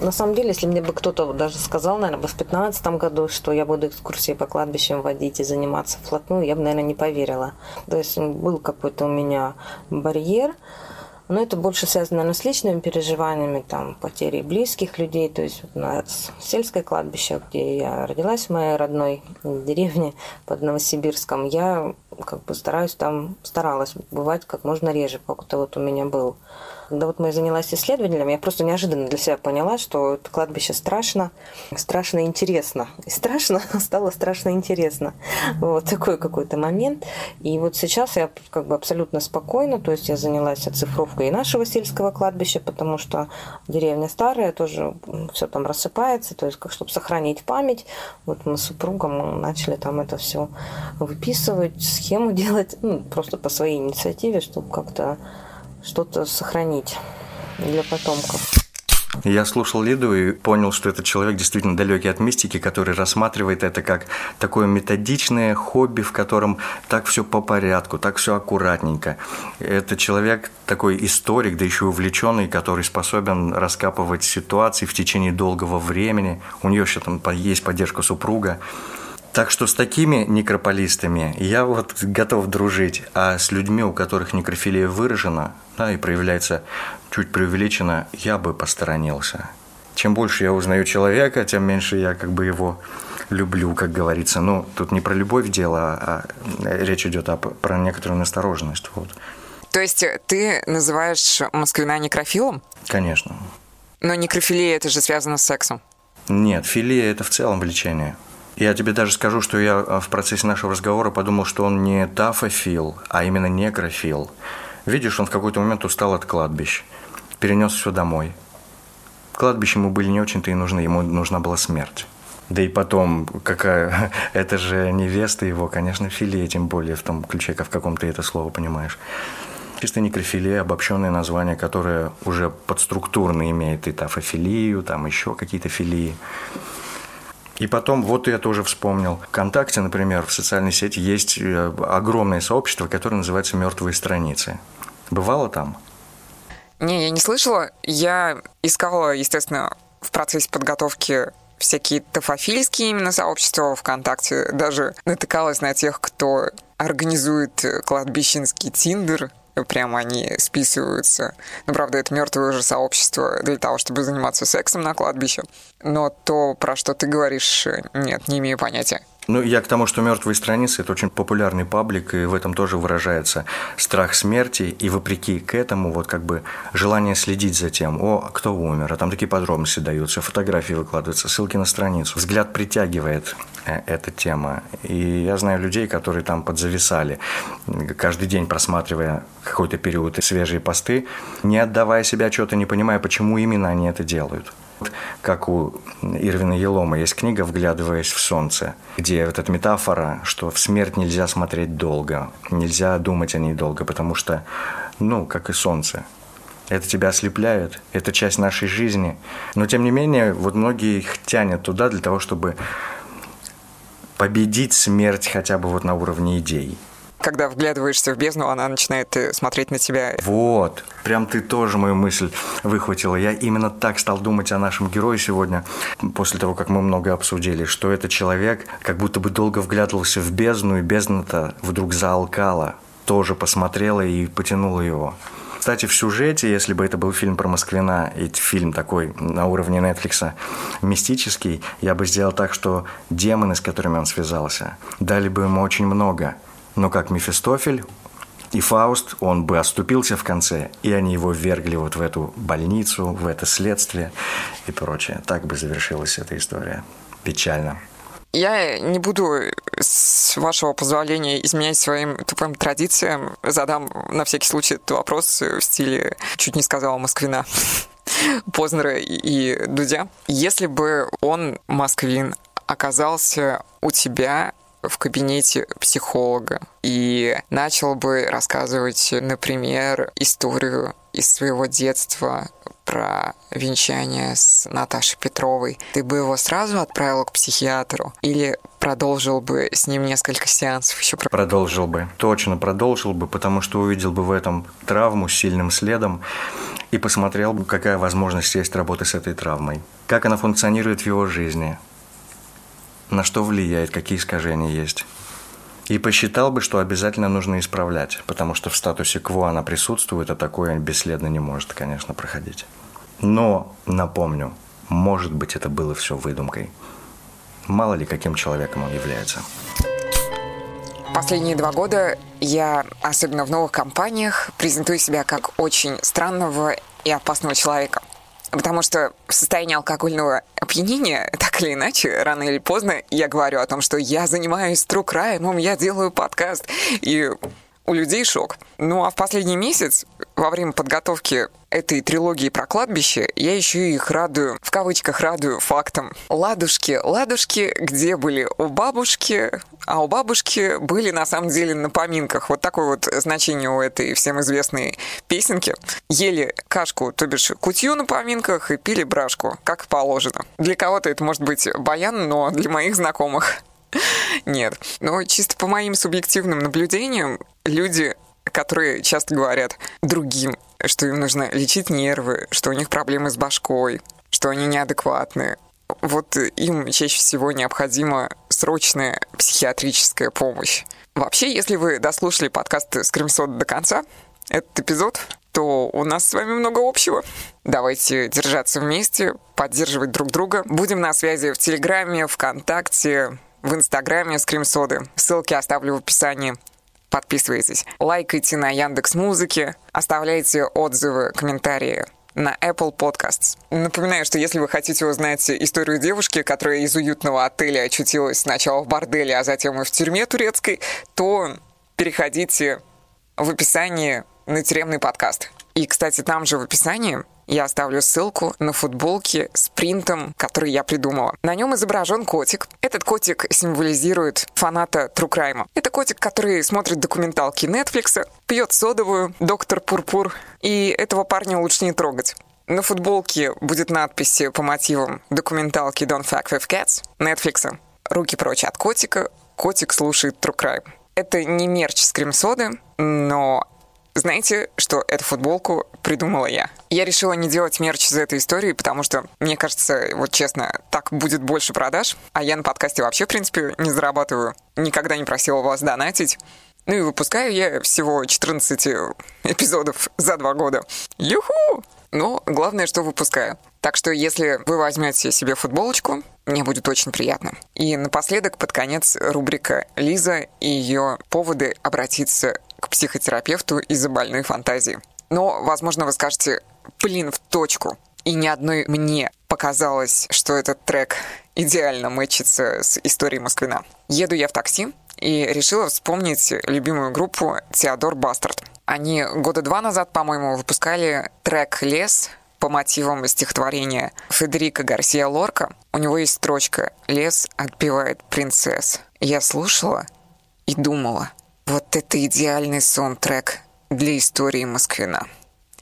На самом деле, если мне бы кто-то даже сказал, наверное, бы в 15 году, что я буду экскурсии по кладбищам водить и заниматься вплотную, я бы, наверное, не поверила. То есть был какой-то у меня барьер, но это больше связано, наверное, с личными переживаниями, там, потери близких людей. То есть вот на сельское кладбище, где я родилась, в моей родной деревне под Новосибирском, я как бы стараюсь там, старалась бывать как можно реже, пока вот у меня был когда вот мы занялась исследованием, я просто неожиданно для себя поняла, что это кладбище страшно, страшно интересно. И страшно стало страшно интересно. Вот такой какой-то момент. И вот сейчас я как бы абсолютно спокойна, то есть я занялась оцифровкой и нашего сельского кладбища, потому что деревня старая, тоже все там рассыпается, то есть как чтобы сохранить память. Вот мы с супругом начали там это все выписывать, схему делать, ну, просто по своей инициативе, чтобы как-то что-то сохранить для потомков. Я слушал Лиду и понял, что это человек действительно далекий от мистики, который рассматривает это как такое методичное хобби, в котором так все по порядку, так все аккуратненько. Это человек такой историк, да еще увлеченный, который способен раскапывать ситуации в течение долгого времени. У нее еще там есть поддержка супруга. Так что с такими некрополистами я вот готов дружить, а с людьми, у которых некрофилия выражена, да, и проявляется чуть преувеличенно, я бы посторонился. Чем больше я узнаю человека, тем меньше я как бы его люблю, как говорится. Ну, тут не про любовь дело, а речь идет о, про некоторую настороженность. Вот. То есть ты называешь Москвина некрофилом? Конечно. Но некрофилия это же связано с сексом. Нет, филия – это в целом влечение. Я тебе даже скажу, что я а, в процессе нашего разговора подумал, что он не тафофил, а именно некрофил. Видишь, он в какой-то момент устал от кладбищ, перенес все домой. Кладбища ему были не очень-то и нужны, ему нужна была смерть. Да и потом, какая... Это же невеста его, конечно, филе, тем более в том ключе, в каком ты это слово понимаешь. Чисто некрофилия, обобщенное название, которое уже подструктурно имеет и тафофилию, там еще какие-то филии. И потом, вот я тоже вспомнил, ВКонтакте, например, в социальной сети есть э, огромное сообщество, которое называется «Мертвые страницы». Бывало там? Не, я не слышала. Я искала, естественно, в процессе подготовки всякие тафофильские именно сообщества ВКонтакте. Даже натыкалась на тех, кто организует кладбищенский тиндер, прямо они списываются. Ну, правда, это мертвое уже сообщество для того, чтобы заниматься сексом на кладбище. Но то, про что ты говоришь, нет, не имею понятия. Ну, я к тому, что «Мертвые страницы» – это очень популярный паблик, и в этом тоже выражается страх смерти, и вопреки к этому вот как бы желание следить за тем, о, кто умер, а там такие подробности даются, фотографии выкладываются, ссылки на страницу. Взгляд притягивает э, эта тема. И я знаю людей, которые там подзависали, каждый день просматривая какой-то период свежие посты, не отдавая себе отчета, не понимая, почему именно они это делают. Как у Ирвина Елома есть книга «Вглядываясь в солнце», где вот эта метафора, что в смерть нельзя смотреть долго, нельзя думать о ней долго, потому что, ну, как и солнце, это тебя ослепляет, это часть нашей жизни. Но, тем не менее, вот многие их тянет туда для того, чтобы победить смерть хотя бы вот на уровне идей когда вглядываешься в бездну, она начинает э, смотреть на тебя. Вот, прям ты тоже мою мысль выхватила. Я именно так стал думать о нашем герое сегодня, после того, как мы много обсудили, что это человек как будто бы долго вглядывался в бездну, и бездна-то вдруг заалкала, тоже посмотрела и потянула его. Кстати, в сюжете, если бы это был фильм про Москвина, и фильм такой на уровне Нетфликса, мистический, я бы сделал так, что демоны, с которыми он связался, дали бы ему очень много – но как Мефистофель и Фауст, он бы оступился в конце, и они его ввергли вот в эту больницу, в это следствие и прочее. Так бы завершилась эта история. Печально. Я не буду, с вашего позволения, изменять своим тупым традициям. Задам на всякий случай этот вопрос в стиле «чуть не сказала Москвина». Познера и Дудя. Если бы он, Москвин, оказался у тебя в кабинете психолога и начал бы рассказывать, например, историю из своего детства про венчание с Наташей Петровой, ты бы его сразу отправил к психиатру или продолжил бы с ним несколько сеансов еще? Продолжил бы, точно продолжил бы, потому что увидел бы в этом травму с сильным следом и посмотрел бы, какая возможность есть работы с этой травмой, как она функционирует в его жизни, на что влияет, какие искажения есть. И посчитал бы, что обязательно нужно исправлять, потому что в статусе кво она присутствует, а такое бесследно не может, конечно, проходить. Но, напомню, может быть, это было все выдумкой. Мало ли, каким человеком он является. Последние два года я, особенно в новых компаниях, презентую себя как очень странного и опасного человека – Потому что в состоянии алкогольного опьянения, так или иначе, рано или поздно, я говорю о том, что я занимаюсь true crime ом, я делаю подкаст. И у людей шок. Ну а в последний месяц, во время подготовки этой трилогии про кладбище, я еще их радую, в кавычках радую фактом. Ладушки, ладушки, где были у бабушки, а у бабушки были на самом деле на поминках. Вот такое вот значение у этой всем известной песенки. Ели кашку, то бишь кутью на поминках и пили брашку, как положено. Для кого-то это может быть баян, но для моих знакомых нет. Но чисто по моим субъективным наблюдениям, люди, которые часто говорят другим, что им нужно лечить нервы, что у них проблемы с башкой, что они неадекватные, вот им чаще всего необходима срочная психиатрическая помощь. Вообще, если вы дослушали подкаст «Скримсот» до конца, этот эпизод, то у нас с вами много общего. Давайте держаться вместе, поддерживать друг друга. Будем на связи в Телеграме, ВКонтакте, в Инстаграме Скримсоды. Ссылки оставлю в описании. Подписывайтесь. Лайкайте на Яндекс Музыке. Оставляйте отзывы, комментарии на Apple Podcasts. Напоминаю, что если вы хотите узнать историю девушки, которая из уютного отеля очутилась сначала в борделе, а затем и в тюрьме турецкой, то переходите в описании на тюремный подкаст. И, кстати, там же в описании я оставлю ссылку на футболки с принтом, который я придумала. На нем изображен котик. Этот котик символизирует фаната True Crime. Это котик, который смотрит документалки Netflix, пьет содовую, доктор Пурпур, и этого парня лучше не трогать. На футболке будет надпись по мотивам документалки Don't Fuck With Cats Netflix. Руки прочь от котика, котик слушает True Crime. Это не мерч скрим-соды, но знаете, что эту футболку придумала я? Я решила не делать мерч из этой истории, потому что, мне кажется, вот честно, так будет больше продаж, а я на подкасте вообще, в принципе, не зарабатываю. Никогда не просила вас донатить. Ну и выпускаю я всего 14 эпизодов за два года. Юху! Но главное, что выпускаю. Так что если вы возьмете себе футболочку, мне будет очень приятно. И напоследок, под конец, рубрика «Лиза» и ее поводы обратиться к психотерапевту из-за больной фантазии. Но, возможно, вы скажете «блин, в точку». И ни одной мне показалось, что этот трек идеально мэчится с историей Москвина. Еду я в такси и решила вспомнить любимую группу Теодор Бастард. Они года два назад, по-моему, выпускали трек «Лес», по мотивам стихотворения Федерико Гарсия Лорка. У него есть строчка «Лес отпевает принцесс». Я слушала и думала, вот это идеальный саундтрек для истории Москвина.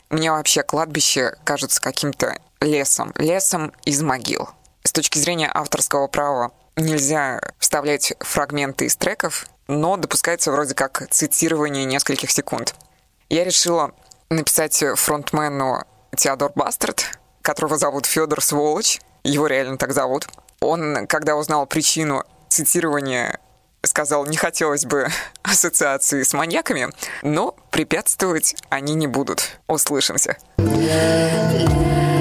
Мне вообще кладбище кажется каким-то лесом, лесом из могил. С точки зрения авторского права нельзя вставлять фрагменты из треков, но допускается вроде как цитирование нескольких секунд. Я решила написать фронтмену Теодор Бастерд, которого зовут Федор Сволочь, его реально так зовут. Он, когда узнал причину цитирования, сказал, не хотелось бы ассоциации с маньяками, но препятствовать они не будут. Услышимся. Yeah.